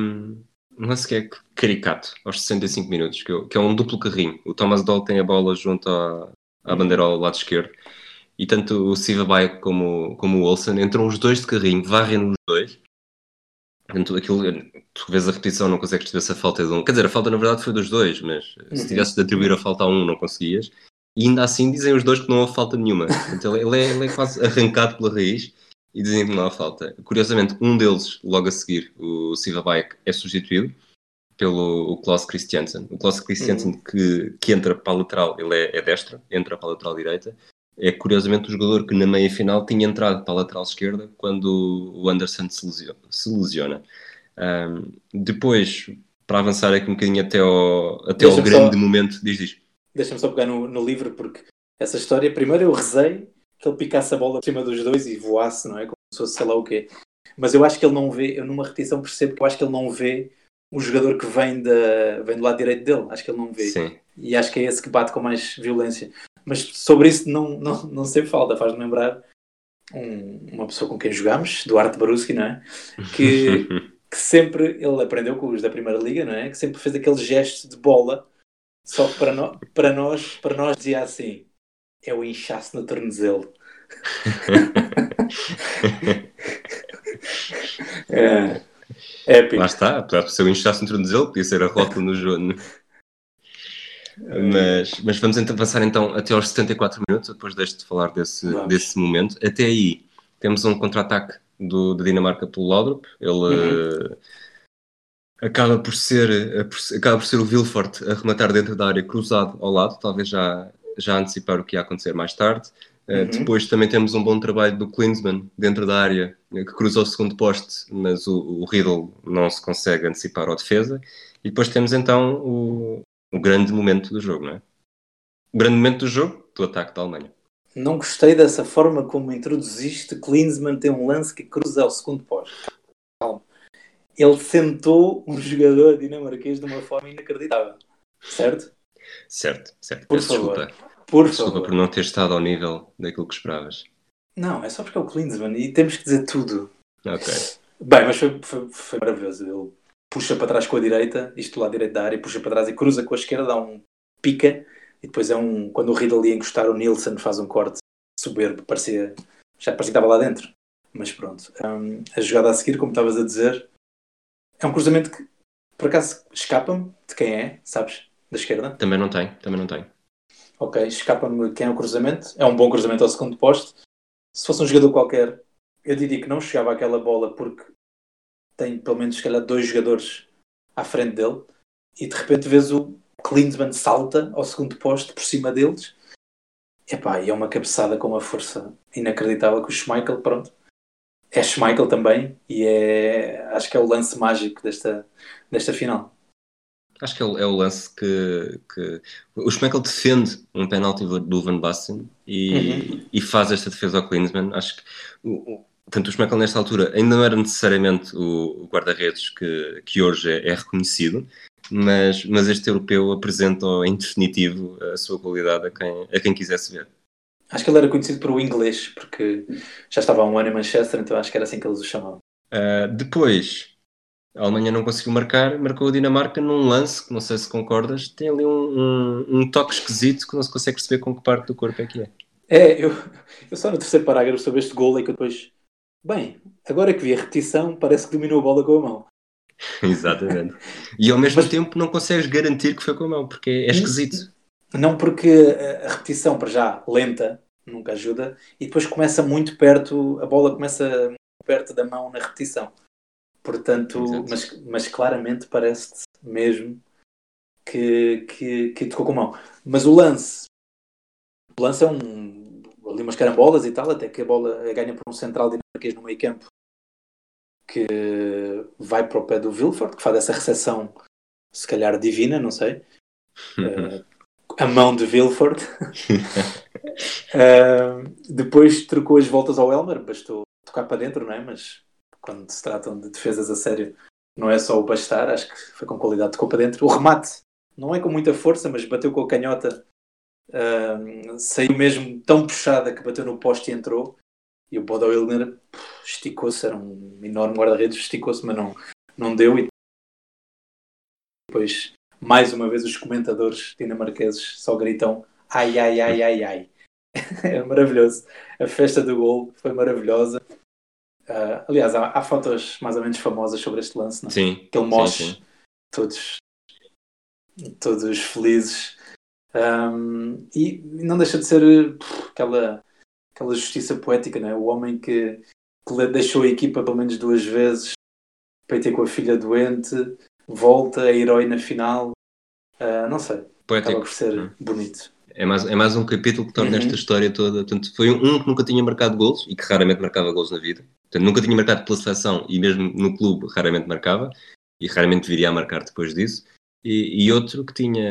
Um lance que é caricato, aos 65 minutos, que, que é um duplo carrinho. O Thomas Doll tem a bola junto à, à bandeira ao lado esquerdo e tanto o Siva Bay como, como o Olsen entram os dois de carrinho, varrem os dois. Portanto, aquilo, tu vês a repetição, não consegues perceber se a falta é de um. Quer dizer, a falta na verdade foi dos dois, mas uhum. se tivesse de atribuir a falta a um, não conseguias. E ainda assim dizem os dois que não houve falta nenhuma. Então ele é, ele é quase arrancado pela raiz e dizem que não há falta. Curiosamente, um deles, logo a seguir, o Silva Baek, é substituído pelo o Klaus Christiansen. O Klaus Christiansen uhum. que, que entra para a lateral, ele é, é destro, entra para a lateral direita. É curiosamente o jogador que na meia final tinha entrado para a lateral esquerda quando o Anderson se lesiona. Um, depois, para avançar aqui um bocadinho até ao, até ao grande só... momento, diz, diz deixa-me só pegar no, no livro, porque essa história, primeiro eu rezei que ele picasse a bola por cima dos dois e voasse, não é? Como se fosse sei lá o quê. Mas eu acho que ele não vê, eu numa repetição percebo que eu acho que ele não vê o jogador que vem, da, vem do lado direito dele. Acho que ele não vê. Sim. E acho que é esse que bate com mais violência. Mas sobre isso não, não, não sei falta, faz-me lembrar um, uma pessoa com quem jogámos, Duarte Baruski, não é? Que, que sempre, ele aprendeu com os da Primeira Liga, não é? Que sempre fez aquele gesto de bola só que para, no, para, nós, para nós dizia assim: é o inchaço no tornozelo. é, é épico. Lá está, apesar de ser o inchaço no tornozelo, podia ser a rota no jogo. Mas, mas vamos então avançar então até aos 74 minutos, depois deste de falar desse, desse momento. Até aí temos um contra-ataque da Dinamarca pelo Laudrup. Ele uhum acaba por ser acaba por ser o Vilfort a rematar dentro da área cruzado ao lado, talvez já, já antecipar o que ia acontecer mais tarde. Eh, uhum. Uh, depois também temos um bom trabalho do Klinsmann dentro da área, eh, que cruzou o segundo poste, mas o, o Riddle não se consegue antecipar ao defesa. E depois temos então o, o grande momento do jogo, não é? O grande momento do jogo, do ataque da Alemanha. Não gostei dessa forma como introduziste. Klinsmann tem um lance que cruza ao segundo poste. Calma ele sentou um jogador dinamarquês de uma forma inacreditável. Certo? Certo, certo. Por Peço favor. Desculpa. Por desculpa favor. por não ter estado ao nível daquilo que esperavas. Não, é só porque é o Klinsmann e temos que dizer tudo. Ok. Bem, mas foi, foi, foi maravilhoso. Ele puxa para trás com a direita, isto lá direito da área, puxa para trás e cruza com a esquerda, dá um pica, e depois é um. Quando o Riddle ia encostar, o Nielsen faz um corte soberbo, parecia. Já parecia que estava lá dentro. Mas pronto. Um, a jogada a seguir, como estavas a dizer, é um cruzamento que por acaso escapa-me de quem é, sabes? Da esquerda. Também não tem, também não tem. Ok, escapa-me quem é o cruzamento. É um bom cruzamento ao segundo posto. Se fosse um jogador qualquer, eu diria que não chegava àquela bola porque tem pelo menos se calhar dois jogadores à frente dele e de repente vês o Klinsmann salta ao segundo posto por cima deles. Epá, e é uma cabeçada com uma força inacreditável que o Schmeichel, pronto, é Schmeichel também e é, acho que é o lance mágico desta, desta final. Acho que é o, é o lance que, que, o Schmeichel defende um penalti do Van Basten e, uhum. e faz esta defesa ao Klinsmann. Acho que o, tanto o Schmeichel nesta altura ainda não era necessariamente o guarda-redes que, que hoje é, é, reconhecido, mas, mas este europeu apresenta em definitivo a sua qualidade a quem, a quem quisesse ver. Acho que ele era conhecido por o inglês, porque já estava há um ano em Manchester, então acho que era assim que eles o chamavam. Uh, depois, a Alemanha não conseguiu marcar, marcou a Dinamarca num lance, que não sei se concordas, tem ali um, um, um, toque esquisito que não se consegue perceber com que parte do corpo é que é. É, eu, eu só no terceiro parágrafo sobre este gol é que eu depois. Bem, agora que vi a repetição, parece que dominou a bola com a mão. Exatamente. E ao mesmo Mas... tempo não consegues garantir que foi com a mão, porque é esquisito. Não porque a repetição, para já, lenta, nunca ajuda, e depois começa muito perto, a bola começa muito perto da mão na repetição. Portanto, mas, mas claramente parece mesmo que, que, que tocou com a mão. Mas o lance, o lance é um, ali umas carambolas e tal, até que a bola ganha por um central dinamarquês no meio campo que vai para o pé do Vilford, que faz essa recepção, se calhar divina, não sei. uh, a mão de Vilford. uh, depois trocou as voltas ao Elmer, bastou tocar para dentro, não é? Mas quando se tratam de defesas a sério, não é só o bastar, acho que foi com qualidade, tocou para dentro. O remate não é com muita força, mas bateu com a canhota, uh, saiu mesmo tão puxada que bateu no poste e entrou. E o Bodo Wilner esticou-se, era um enorme guarda-redes, esticou-se, mas não, não deu. E depois mais uma vez os comentadores dinamarqueses só gritam ai, ai, ai, ai, ai. é maravilhoso. A festa do gol foi maravilhosa. Uh, aliás, há, há, fotos mais ou menos famosas sobre este lance, não? É? Sim. Que ele mostra todos, todos felizes. Um, e não deixa de ser pff, aquela, aquela justiça poética, não é? O homem que, que deixou a equipa pelo menos duas vezes para ter com a filha doente, volta, é herói na final. Uh, não sei. Poético. Acaba por ser hum. bonito. É mais, é mais um capítulo que torna uhum. esta história toda. Portanto, foi um, que nunca tinha marcado gols e que raramente marcava gols na vida. Portanto, nunca tinha marcado pela seleção e mesmo no clube raramente marcava e raramente viria a marcar depois disso. E, e, outro que tinha,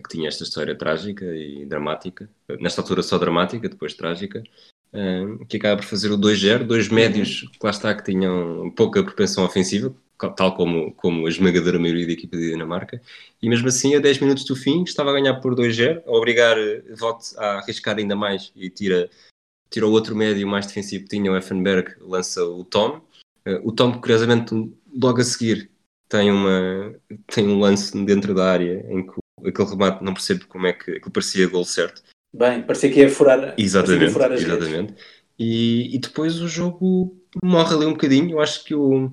que tinha esta história trágica e dramática, nesta altura só dramática, depois trágica, um, que acaba por fazer o 2-0, dois médios, que lá está, que tinham pouca propensão ofensiva, tal como, como a esmagadora maioria da equipa de Dinamarca, e mesmo assim, a 10 minutos do fim, estava a ganhar por 2-0, a obrigar eh, Vogt a arriscar ainda mais e tira, tira o outro médio mais defensivo que tinha, o Effenberg, lança o Tom. Uh, o Tom, curiosamente, logo a seguir, tem, uma, tem um lance dentro da área em que aquele remate não percebo como é que, que parecia gol certo. Bem, parecia que ia furar, exatamente, ia furar as exatamente. E, e, depois o jogo morre ali um bocadinho. Eu acho que o,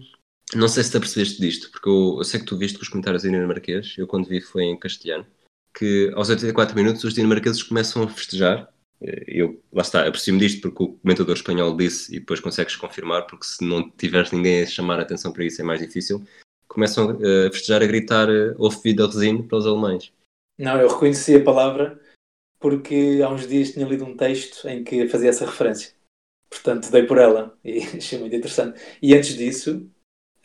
não sei se te apercebeste disto, porque eu, eu sei que tu viste com os comentários dinamarquês, eu quando vi foi em castelhano, que aos 84 minutos os dinamarqueses começam a festejar. Eh, eu, lá está, aprecio-me disto porque o comentador espanhol disse e depois consegues confirmar, porque se não tiveres ninguém a chamar a atenção para isso é mais difícil. Começam eh, a festejar, a gritar eh, vida resine para os alemães. Não, eu reconheci a palavra porque há uns dias tinha lido um texto em que fazia essa referência. Portanto, dei por ela e achei muito interessante. E antes disso,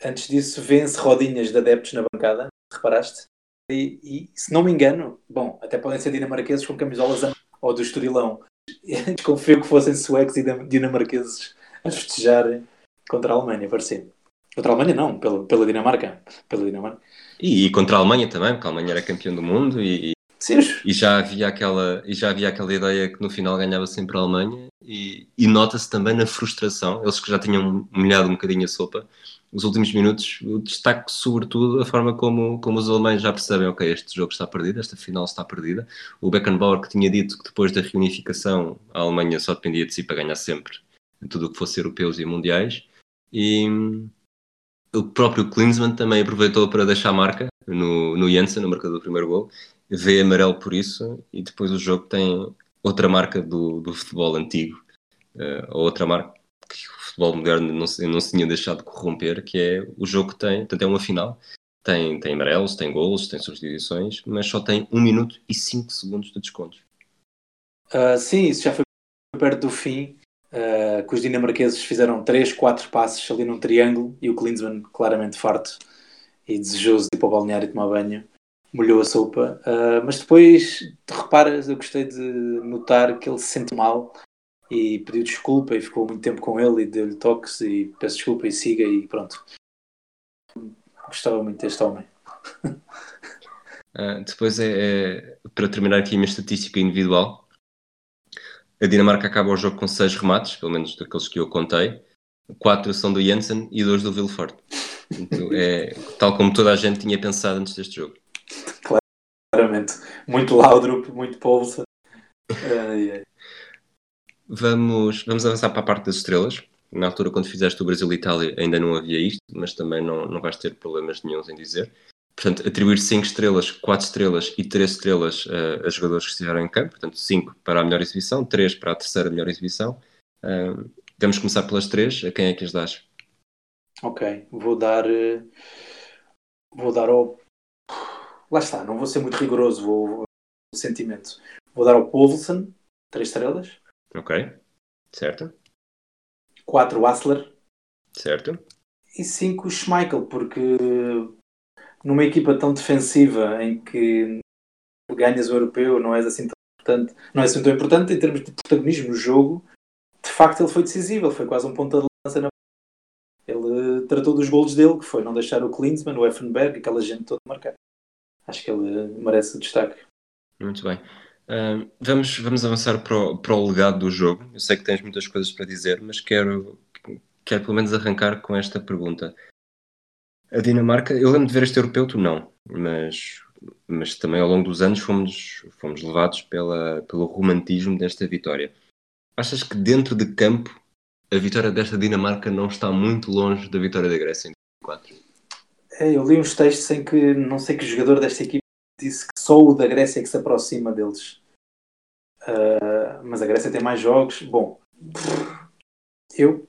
antes disso, vê-se rodinhas de adeptos na bancada, reparaste? E, e, se não me engano, bom, até podem ser dinamarqueses com camisolas ou do Estorilão. Desconfio que fossem suecos e dinamarqueses a festejar contra a Alemanha, parecia. Contra a Alemanha não, pela, pela Dinamarca. Pela Dinamarca. E, e, contra a Alemanha também, porque a Alemanha era campeã do mundo e, Sim. e, já, havia aquela, e já havia aquela ideia que no final ganhava sempre a Alemanha e, e nota-se também na frustração, eles que já tinham molhado um bocadinho a sopa, os últimos minutos, o destaque sobretudo a forma como, como os alemães já percebem, ok, este jogo está perdido, esta final está perdida. O Beckenbauer que tinha dito que depois da reunificação a Alemanha só dependia de si para ganhar sempre tudo o que fosse europeus e mundiais. E o próprio Klinsmann também aproveitou para deixar marca no, no Jensen, no marcador do primeiro gol. Vê amarelo por isso e depois o jogo tem outra marca do, do futebol antigo, uh, outra marca que o futebol moderno não se, não se tinha deixado de corromper, que é o jogo que tem, portanto é uma final, tem, tem amarelos, tem golos, tem substituições, mas só tem 1 minuto e 5 segundos de descontos. Uh, sim, isso já foi perto do fim, uh, que os dinamarqueses fizeram 3, 4 passos ali num triângulo e o Klinsmann claramente farto e desejoso de ir para o balneário tomar banho, molhou a sopa, uh, mas depois, reparas, eu gostei de notar que ele se sente mal e pediu desculpa e ficou muito tempo com ele e deu-lhe toques e peço desculpa e siga e pronto. Gostava muito deste homem. Uh, depois é, é, para terminar aqui a minha estatística individual. A Dinamarca acaba o jogo com seis remates, pelo menos daqueles que eu contei. Quatro são do Jensen e dois do Vilfort. Então, é tal como toda a gente tinha pensado antes deste jogo. Claramente. Muito Laudrup, muito Poulsen. Uh, Vamos, vamos avançar para a parte das estrelas. Na altura, quando fizeste o Brasil-Itália, ainda não havia isto, mas também não, não vais ter problemas nenhums em dizer. Portanto, atribuir 5 estrelas, 4 estrelas e 3 estrelas uh, a jogadores que estiveram em campo. Portanto, 5 para a melhor exibição, 3 para a terceira melhor exibição. Uh, vamos começar pelas 3. A quem é que as dás? Ok, vou dar. Uh, vou dar ao. Lá está, não vou ser muito rigoroso, vou. vou sentimento. Vou dar ao Poulsen, 3 estrelas. Ok, certo. 4 Wassler. Certo. E 5 Schmeichel, porque numa equipa tão defensiva em que ganhas o europeu, não és assim tão importante, não é assim tão importante em termos de protagonismo no jogo, de facto ele foi decisivo, ele foi quase um ponta de lança na ele tratou dos golos dele, que foi não deixar o Klinsmann, o Effenberg, aquela gente toda marcar. Acho que ele merece o destaque. Muito bem. Uh, vamos, vamos avançar para o, para o legado do jogo. Eu sei que tens muitas coisas para dizer, mas quero, quero pelo menos arrancar com esta pergunta. A Dinamarca, eu lembro de ver este europeu, tu não, mas, mas também ao longo dos anos fomos, fomos levados pela, pelo romantismo desta vitória. Achas que dentro de campo a vitória desta Dinamarca não está muito longe da vitória da Grécia em 2004? É, eu li uns textos em que não sei que jogador desta equipe disse que só o da Grécia é que se aproxima deles. Uh, mas a Grécia tem mais jogos. Bom, eu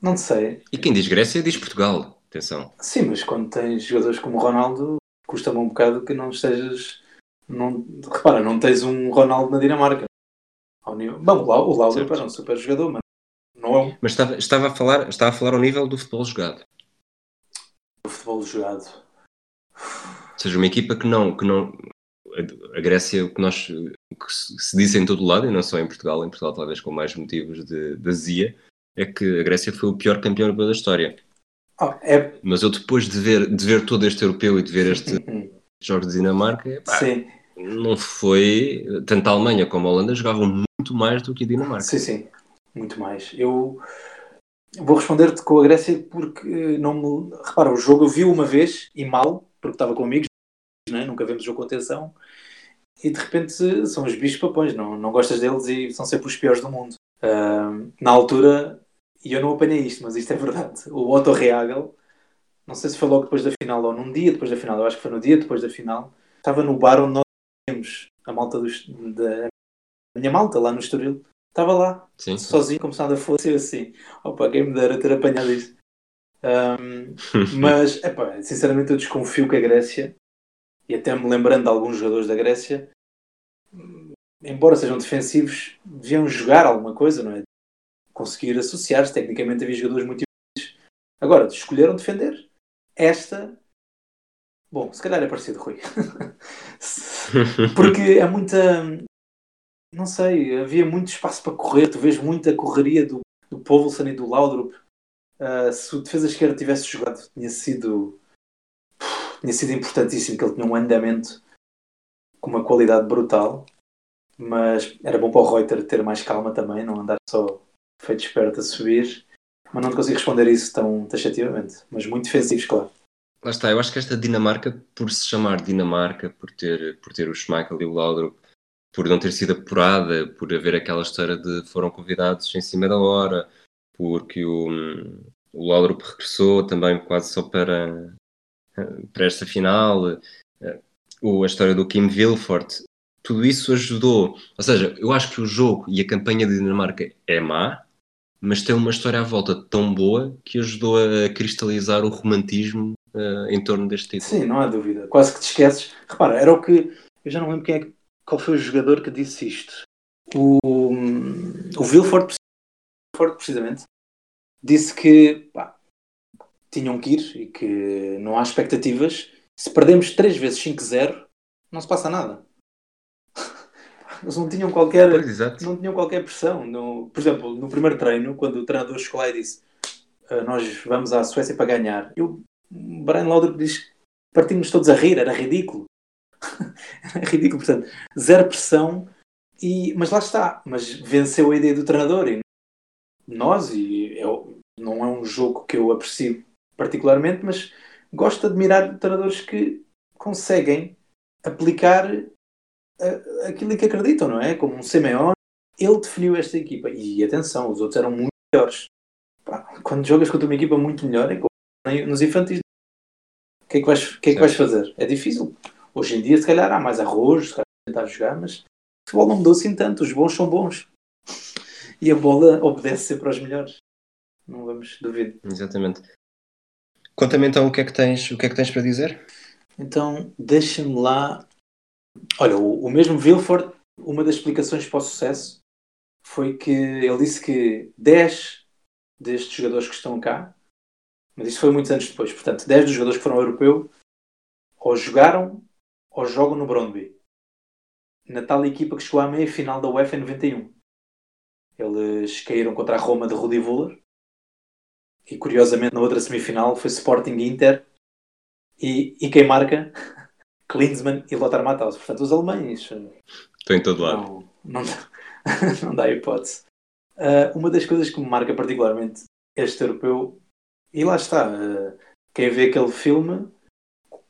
não sei. E quem diz Grécia diz Portugal. Atenção. Sim, mas quando tens jogadores como o Ronaldo, custa-me um bocado que não estejas. Não, repara, não tens um Ronaldo na Dinamarca. Ao nível... Bom, o Laudrup era um super jogador, mas não é um... Mas estava, estava, a falar, estava a falar ao nível do futebol jogado. Do futebol jogado. Ou seja, uma equipa que não, que não a Grécia, o que nós que se diz em todo lado, e não só em Portugal, em Portugal talvez com mais motivos de, de azia, é que a Grécia foi o pior campeão europeu da história. Oh, é... Mas eu depois de ver, de ver todo este europeu e de ver este jogos de Dinamarca, pá, não foi. Tanto a Alemanha como a Holanda jogavam muito mais do que a Dinamarca. Sim, sim, muito mais. Eu vou responder-te com a Grécia porque não me. Repara, o jogo eu vi uma vez e mal, porque estava com amigos, né? nunca vemos o jogo com atenção, e de repente são os bichos papões, não, não gostas deles e são sempre os piores do mundo. Uh, na altura, e eu não apanhei isto, mas isto é verdade, o Otto Reagel, não sei se foi logo depois da final ou num dia depois da final, eu acho que foi no dia depois da final, estava no bar onde nós tínhamos a malta dos, da a minha malta lá no Estoril, estava lá, sim, sozinho, como se nada fosse, assim, opa, quem me dera ter apanhado isto. Um, mas, epá, sinceramente, eu desconfio que a Grécia, e até me lembrando de alguns jogadores da Grécia, embora sejam defensivos, deviam jogar alguma coisa, não é? Conseguir associar-se. Tecnicamente, havia jogadores muito difíceis. Agora, escolheram defender. Esta. Bom, se calhar é parecido, Rui. Porque é muita. Não sei, havia muito espaço para correr. Tu vês muita correria do, do Povelsen e do Laudrup Uh, se o defesa esquerda tivesse jogado, tinha sido tinha sido importantíssimo que ele tinha um andamento com uma qualidade brutal, mas era bom para o Reuter ter mais calma também, não andar só feito esperto a subir. mas não consigo responder isso tão taxativamente. Mas muito defensivos, claro. Lá está, eu acho que esta Dinamarca, por se chamar Dinamarca, por ter, por ter o Schmeichel e o Laudrup, por não ter sido apurada, por haver aquela história de foram convidados em cima da hora, porque o, o Laudrup regressou também quase só para, para esta final, a história do Kim Vilfort, tudo isso ajudou. Ou seja, eu acho que o jogo e a campanha de Dinamarca é má, mas tem uma história à volta tão boa que ajudou a cristalizar o romantismo uh, em torno deste título. Sim, não há dúvida. Quase que te esqueces. Repara, era o que. Eu já não lembro quem é, qual foi o jogador que disse isto. O, o Vilford, precisamente, disse que pá, tinham que ir e que não há expectativas. Se perdemos 3 vezes 5-0, não se passa nada. Eles não tinham qualquer, pois, não tinham qualquer pressão. No, por exemplo, no primeiro treino, quando o treinador chegou lá e disse uh, nós vamos à Suécia para ganhar, eu, Brian Lauder diz que partimos todos a rir, era ridículo. era ridículo, portanto, zero pressão. E, mas lá está, mas venceu a ideia do treinador e nós, e eu, não é um jogo que eu aprecio particularmente, mas gosto de admirar treinadores que conseguem aplicar aquilo que acreditam, não é? Como um Simeone, ele definiu esta equipa. E atenção, os outros eram muito melhores. Quando jogas contra uma equipa muito melhor, é como nos infantis. O que é que vais, que é que vais fazer? É difícil. Hoje em dia, se calhar, há mais arroz, se calhar tentar jogar, mas o futebol não mudou assim tanto. Os bons são bons. E a bola obedece sempre aos melhores. Não vamos duvidar. Exatamente. Conta-me então o que, é que tens, o que é que tens para dizer? Então, deixa-me lá Olha, o, o mesmo Vilford, uma das explicações para o sucesso foi que ele disse que 10 destes jogadores que estão cá, mas isso foi muitos anos depois, portanto, 10 dos jogadores que foram ao europeu ou jogaram ou jogam no Brondby, na tal equipa que chegou à meia final da UEFA em 91. Eles caíram contra a Roma de Rudi Vuller e curiosamente na outra semifinal foi Sporting Inter e, e quem marca Klinsmann e Lothar Matthaus. Portanto, os alemães. Estou em todo lado. Não, não, dá, não dá hipótese. Uh, uma das coisas que me marca particularmente este europeu, e lá está, uh, quem vê aquele filme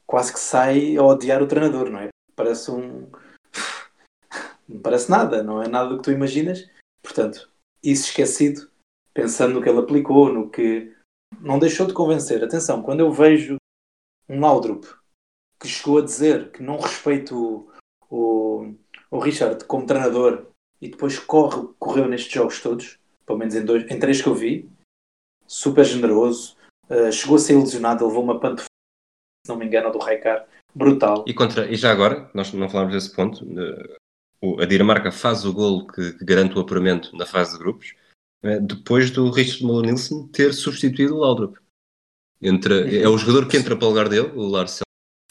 quase que sai a odiar o treinador, não é? Parece um. Não parece nada, não é nada do que tu imaginas. Portanto, isso esquecido, pensando no que ele aplicou, no que. Não deixou de convencer. Atenção, quando eu vejo um Laudrup que chegou a dizer que não respeita o, o, o Richard como treinador e depois corre, correu nestes jogos todos, pelo menos em, dois, em três que eu vi, super generoso, uh, chegou a ser ilusionado, levou uma panto, se não me engano, do Raikar, brutal. E, contra, e já agora, nós não falámos desse ponto, uh, a Dinamarca faz o gol que, que, garante o apuramento na fase de grupos, uh, depois do Richard Muller Nielsen ter substituído o Laudrup. Entre, é o jogador que entra para o lugar dele, o Lars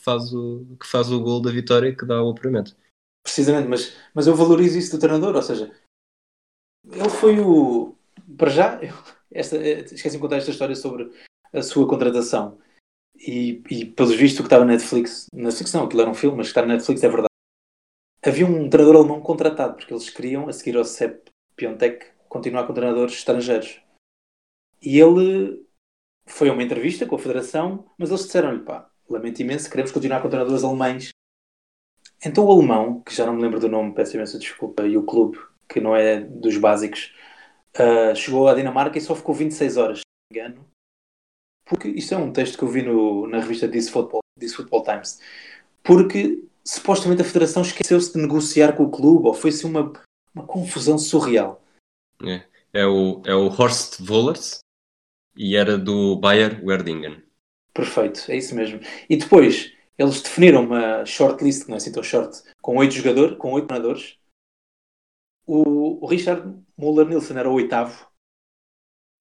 faz o, que faz o gol da vitória que dá o apuramento. Precisamente, mas, mas eu valorizo isso do treinador, ou seja, ele foi o. Para já, eu, esta, esqueci de contar esta história sobre a sua contratação. E, e pelos vistos, o que estava na Netflix, na ficção, aquilo era um filme, mas que está na Netflix é verdade. Havia um treinador alemão contratado, porque eles queriam, a seguir ao Sepp Piontek, continuar com treinadores estrangeiros. E ele foi a uma entrevista com a Federação, mas eles disseram-lhe: pá, lamento imenso, queremos continuar com treinadores alemães. Então o alemão, que já não me lembro do nome, peço imensa desculpa, e o clube, que não é dos básicos, uh, chegou à Dinamarca e só ficou 26 horas, se não me engano. Porque isto é um texto que eu vi no, na revista This Football, This Football Times. Porque supostamente a federação esqueceu-se de negociar com o clube, ou foi-se uma, uma confusão surreal. É, é, o, é o Horst Wollers e era do Bayer Werdingen. Perfeito, é isso mesmo. E depois, eles definiram uma shortlist, que não é assim tão short, com oito jogadores, com oito treinadores. O, o Richard Muller Nielsen era o oitavo,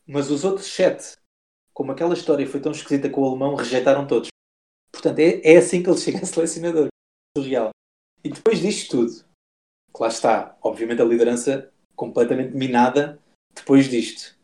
mas os outros sete, como aquela história foi tão esquisita com o alemão, rejeitaram todos. Portanto, é, é assim que ele chega a selecionador. Surreal. E depois disto tudo, que lá está, obviamente a liderança completamente minada depois disto.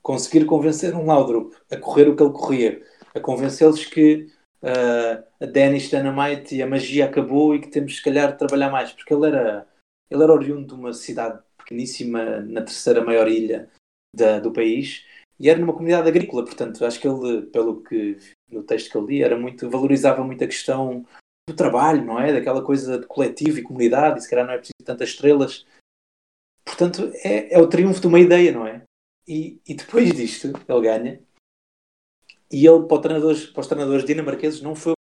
Conseguir convencer um Laudrup a correr o que ele corria a convencê-los que uh, a Danish Dynamite e a magia acabou e que temos se calhar de trabalhar mais, porque ele era, ele era oriundo de uma cidade pequeníssima na terceira maior ilha da, do país e era numa comunidade agrícola, portanto, acho que ele, pelo que no texto que eu li, era muito, valorizava muito a questão do trabalho, não é? Daquela coisa de coletivo e comunidade, e se calhar não é preciso tantas estrelas. Portanto, é, é o triunfo de uma ideia, não é? E, e depois disto, ele ganha. E ele, para, treinadores, para os treinadores dinamarqueses, não foi.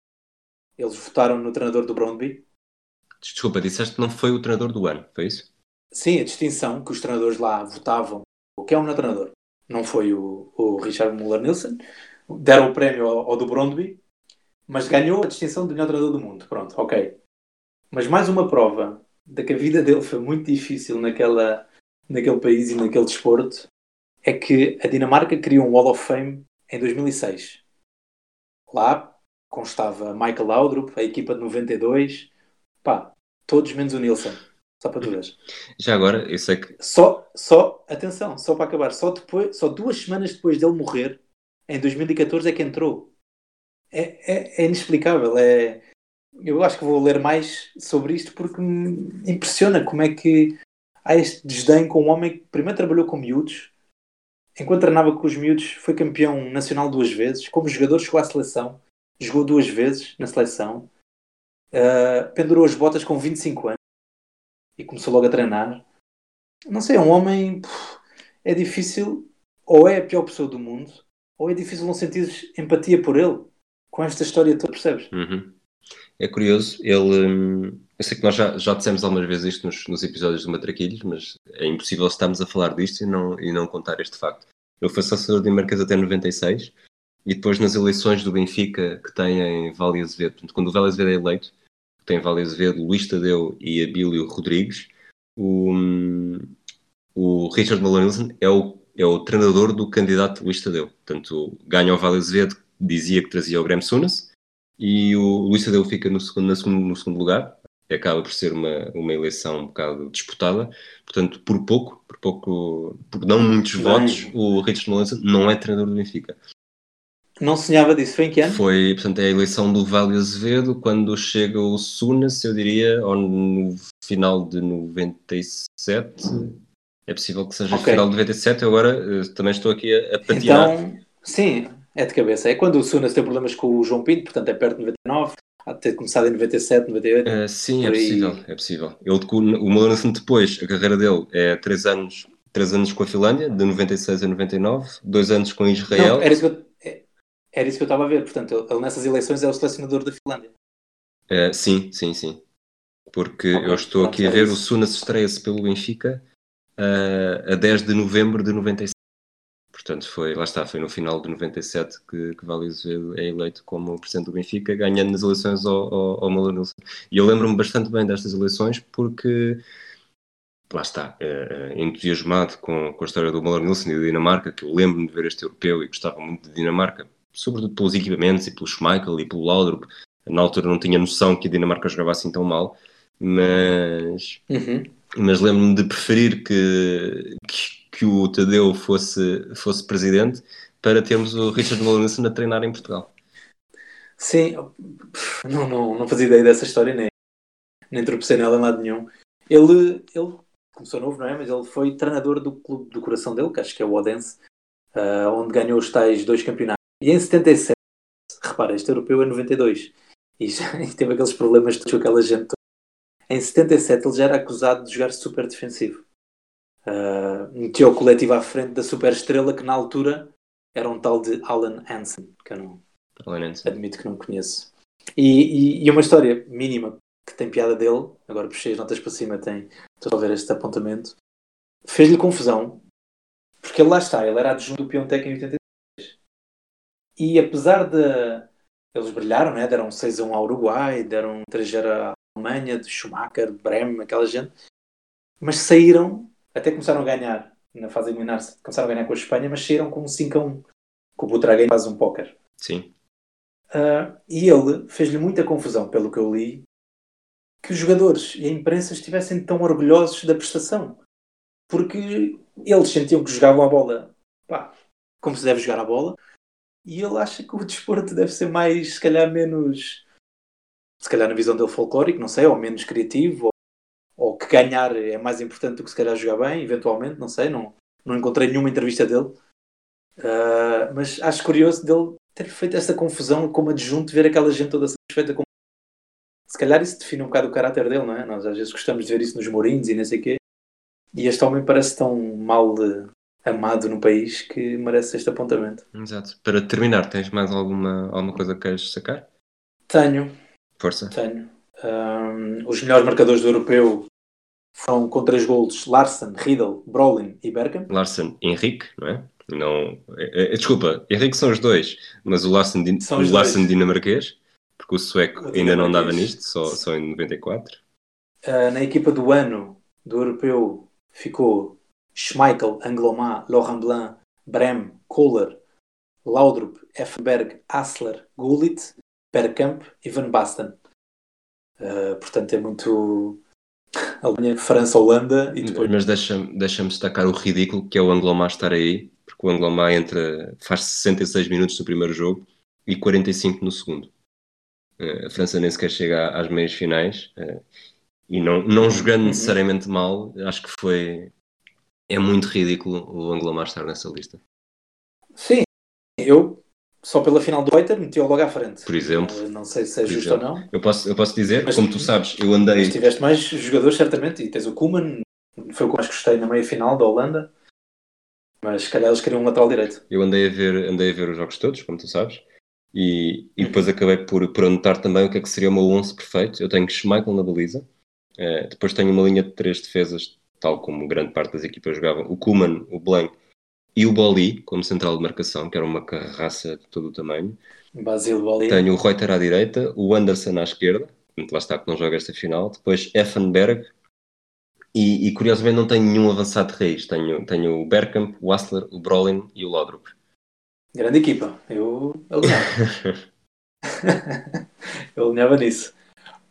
Eles votaram no treinador do Brondby. Desculpa, disseste que não foi o treinador do ano, foi isso? Sim, a distinção que os treinadores lá votavam. O que é um treinador? Não foi o, o Richard Muller-Nielsen. Deram o prémio ao, ao do Brondby, mas ganhou a distinção de melhor treinador do mundo. Pronto, ok. Mas mais uma prova de que a vida dele foi muito difícil naquela, naquele país e naquele desporto é que a Dinamarca criou um Wall of Fame em 2006. Lá constava Michael Laudrup, a equipa de 92, pá, todos menos o Nilsson. Só para tu veres. Já agora, eu sei que. Só, só, atenção, só para acabar, só, depois, só duas semanas depois dele morrer, em 2014 é que entrou. É, é, é inexplicável. É, eu acho que vou ler mais sobre isto porque me impressiona como é que há este desdém com um homem que primeiro trabalhou com miúdos, enquanto treinava com os miúdos, foi campeão nacional duas vezes, como jogador chegou à seleção, jogou duas vezes na seleção, uh, pendurou as botas com 25 anos e começou logo a treinar. Não sei, é um homem é difícil, ou é a pior pessoa do mundo, ou é difícil não sentir empatia por ele com esta história toda, percebes? Uhum. É curioso, ele. Hum, eu sei que nós já, já dissemos algumas vezes isto nos, nos episódios do Matraquilhos, mas é impossível estarmos a falar disto e não, e não contar este facto. Ele foi sócio de Marquês até 96 e depois nas eleições do Benfica que tem em Vale Azevedo, portanto, quando o Vale Azevedo é eleito, tem Vale Azevedo, Luís Tadeu e Abílio Rodrigues, o, o Richard Malonilson é o, é o treinador do candidato Luís Tadeu. Portanto, ganha o Vale Azevedo, dizia que trazia o Graham Sunas, e o Luís Tadeu fica no segundo, no segundo lugar, acaba por ser uma, uma eleição um bocado disputada, portanto, por pouco, por pouco, por não muitos Bem. votos, o Richard Malonilson não é treinador do Benfica. Não sonhava disso, foi em que ano? Foi, portanto, é a eleição do Vale Azevedo, quando chega o Sunas, eu diria, ou no final de 97. É possível que seja okay. final de 97, eu agora eh, também estou aqui a, a patinar. Então, sim, é de cabeça. É quando o Sunas tem problemas com o João Pinto, portanto é perto de 99, há de ter começado em 97, 98. Uh, sim, é possível, é possível. Ele, o Melanson depois, a carreira dele é 3 anos, 3 anos com a Finlândia, de 96 a 99, 2 anos com Israel. Não, era isso que eu era isso que eu estava a ver. Portanto, ele nessas eleições é o selecionador da Finlândia. É, sim, sim, sim. Porque okay, eu estou aqui a ver, o Sunas estreia-se pelo Benfica uh, a 10 de novembro de 97. Portanto, foi, lá está, foi no final de 97 que, que Vale Azevedo é eleito como presidente do Benfica, ganhando nas eleições ao, ao, ao Malonilson. E eu lembro-me bastante bem destas eleições porque, lá está, uh, entusiasmado com, com a história do Malonilson e da Dinamarca, que eu lembro-me de ver este europeu e gostava muito de Dinamarca, sobretudo pelos equipamentos e pelo Schmeichel e pelo Laudrup. Na altura não tinha noção que a Dinamarca jogava assim tão mal, mas, uhum. mas lembro-me de preferir que, que, que, o Tadeu fosse, fosse presidente para termos o Richard Malinson a treinar em Portugal. Sim, não, não, não fazia ideia dessa história, nem, nem tropecei nela em lado nenhum. Ele, ele começou novo, não é? Mas ele foi treinador do clube do coração dele, que acho que é o Odense, uh, onde ganhou os tais dois campeonatos e em 77, repara, este europeu é 92 e, já, e teve aqueles problemas com aquela gente. Em 77 ele já era acusado de jogar super defensivo. Uh, meteu o coletivo à frente da super estrela que na altura era um tal de Alan Hansen, que eu não admito que não conheço. E, e, e, uma história mínima que tem piada dele, agora puxei as notas para cima, tem, estou a ver este apontamento, fez-lhe confusão, porque ele lá está, ele era adjunto do Piontec em 83 e apesar de eles brilharam, né? deram 6 a 1 ao Uruguai, deram 3 a à Alemanha, de Schumacher, Bremen, aquela gente, mas saíram, até começaram a ganhar na fase eliminar-se, começaram a ganhar com a Espanha, mas saíram com um 5 a 1, com o Butragueño faz um póquer. Sim. Uh, e ele fez-lhe muita confusão, pelo que eu li, que os jogadores e a imprensa estivessem tão orgulhosos da prestação. Porque eles sentiam que jogavam a bola pá, como se deve jogar a bola, e ele acha que o desporto deve ser mais, se calhar, menos, se calhar na visão dele folclórico, não sei, ou menos criativo, que ganhar é mais importante do que se calhar jogar bem, eventualmente, não sei, não, não encontrei nenhuma entrevista dele. Uh, mas acho curioso dele ter feito essa confusão como adjunto, ver aquela gente toda satisfeita com. Se calhar isso define um bocado o caráter dele, não é? Nós às vezes gostamos de ver isso nos Mourinhos e não sei o quê. E este homem parece tão mal amado no país que merece este apontamento. Exato. Para terminar, tens mais alguma, alguma coisa que queres sacar? Tenho. Força. Tenho. Um, os melhores marcadores do europeu foram com três golos Larsen, Riedel, Brolin e Bergkamp. Larsen, Henrique, não é? Não, é, é, desculpa, Henrique são os dois, mas o Larsen, o Larsen dinamarquês, porque o sueco o ainda não dava nisto, só, só em 94. Uh, na equipa do ano do europeu ficou Schmeichel, Angloma, Laurent Blanc, Brem, Kohler, Laudrup, Effenberg, Assler, Gullit, Bergkamp e Van Basten. Uh, portanto, é muito Alemanha, França, Holanda e depois. Mas deixa-me deixa destacar o ridículo que é o Angloma estar aí, porque o Angloma entra, faz 66 minutos no primeiro jogo e 45 no segundo. Uh, a França nem sequer chega às meias finais uh, e não, não jogando uhum. necessariamente mal, acho que foi. É muito ridículo o Angloma estar nessa lista. Sim, eu só pela final do Waiter meti-o logo à frente. Por exemplo. Uh, não sei se é justo exemplo. ou não. Eu posso, eu posso dizer, mas, como tu sabes, eu andei. Mas tiveste mais jogadores, certamente, e tens o Kuman, foi o que mais gostei na meia final da Holanda. Mas se calhar eles queriam um lateral direito. Eu andei a ver, andei a ver os jogos todos, como tu sabes, e, e uhum. depois acabei por, por anotar também o que é que seria o meu 11 perfeito. Eu tenho Schmeichel na baliza, uh, depois tenho uma linha de três defesas, tal como grande parte das equipas jogavam: o Kuman, o Blanc e o Boli como central de marcação, que era uma carraça de todo o tamanho. Basil Boli. Tenho o Reuter à direita, o Anderson à esquerda, lá está que não joga esta final. Depois Effenberg. E, e curiosamente não tenho nenhum avançado de raiz. Tenho, tenho o Bergkamp, o Wassler, o Brolin e o Lodrup. Grande equipa. Eu alinhava. Eu alinhava nisso.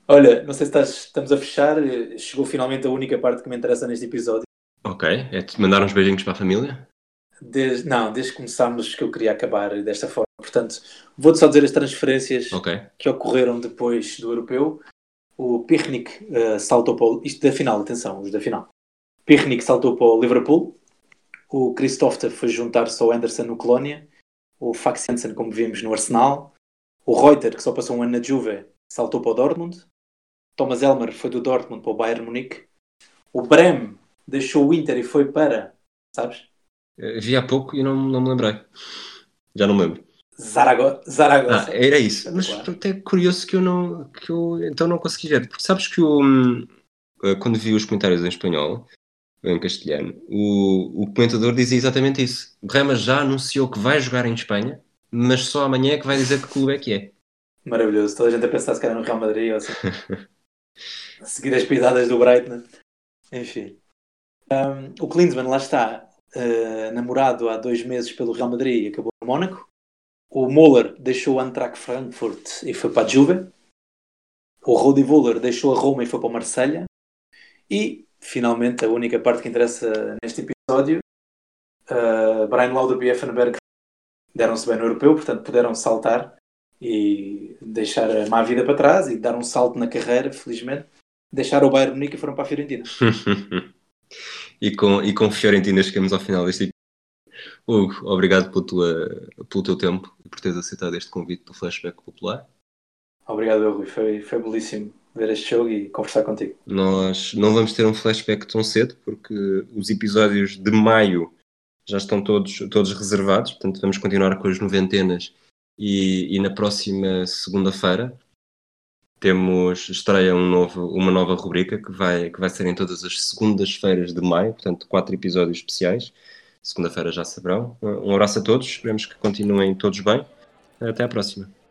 Olha, não sei se estás, estamos a fechar. Chegou finalmente a única parte que me interessa neste episódio. Ok. É te mandar uns beijinhos para a família? Desde, não, desde que começámos que eu queria acabar desta forma. Portanto, vou-te só dizer as transferências okay. que ocorreram depois do europeu. O Pirnik uh, saltou para o, isto da final, atenção, os da final. Pirnik saltou para o Liverpool. O Christopher foi juntar-se ao Anderson no Colónia. O Fax Hansen, como vimos, no Arsenal. O Reuter, que só passou um ano na Juve, saltou para o Dortmund. Thomas Elmer foi do Dortmund para o Bayern Munique. O Brem deixou o Inter e foi para, sabes? Eh, vi há pouco e não, não me lembrei. Já não me lembro. Zarago Zaragoza. Ah, era isso. Mas claro. até curioso que eu não que eu então não consegui ver. Porque sabes que eu, hum, eh, quando vi os comentários em espanhol, em castelhano, o, o comentador dizia exatamente isso. O Rema já anunciou que vai jogar em Espanha, mas só amanhã é que vai dizer que clube é que é. Maravilhoso. Toda a gente a pensar se que era no Real Madrid ou assim. a seguir as pisadas do Brighton. Enfim. Um, o Klinsmann lá está uh, namorado há dois meses pelo Real Madrid e acabou no Mónaco. O Moller deixou o Eintracht Frankfurt e foi para a Juve. O Rudi Voller deixou a Roma e foi para o Marselha. E, finalmente, a única parte que interessa neste episódio, uh, Brian Lauder e Effenberg deram-se bem no europeu, portanto puderam saltar e deixar a má vida para trás e dar um salto na carreira, felizmente. Deixaram o Bayern Munique e foram para a Fiorentina. e com, e com Fiorentina chegamos ao final deste Hugo, obrigado pelo, tua, pelo teu tempo e por teres aceitado este convite do Flashback Popular. Obrigado, Rui. Foi, foi belíssimo ver este jogo e conversar contigo. Nós não vamos ter um flashback tão cedo, porque os episódios de maio já estão todos, todos reservados, portanto vamos continuar com as noventenas e, e na próxima segunda-feira temos estreia um novo, uma nova rubrica que vai, que vai ser em todas as segundas-feiras de maio, portanto, quatro episódios especiais. Segunda-feira já saberão. Um abraço a todos, esperemos que continuem todos bem. Até à próxima.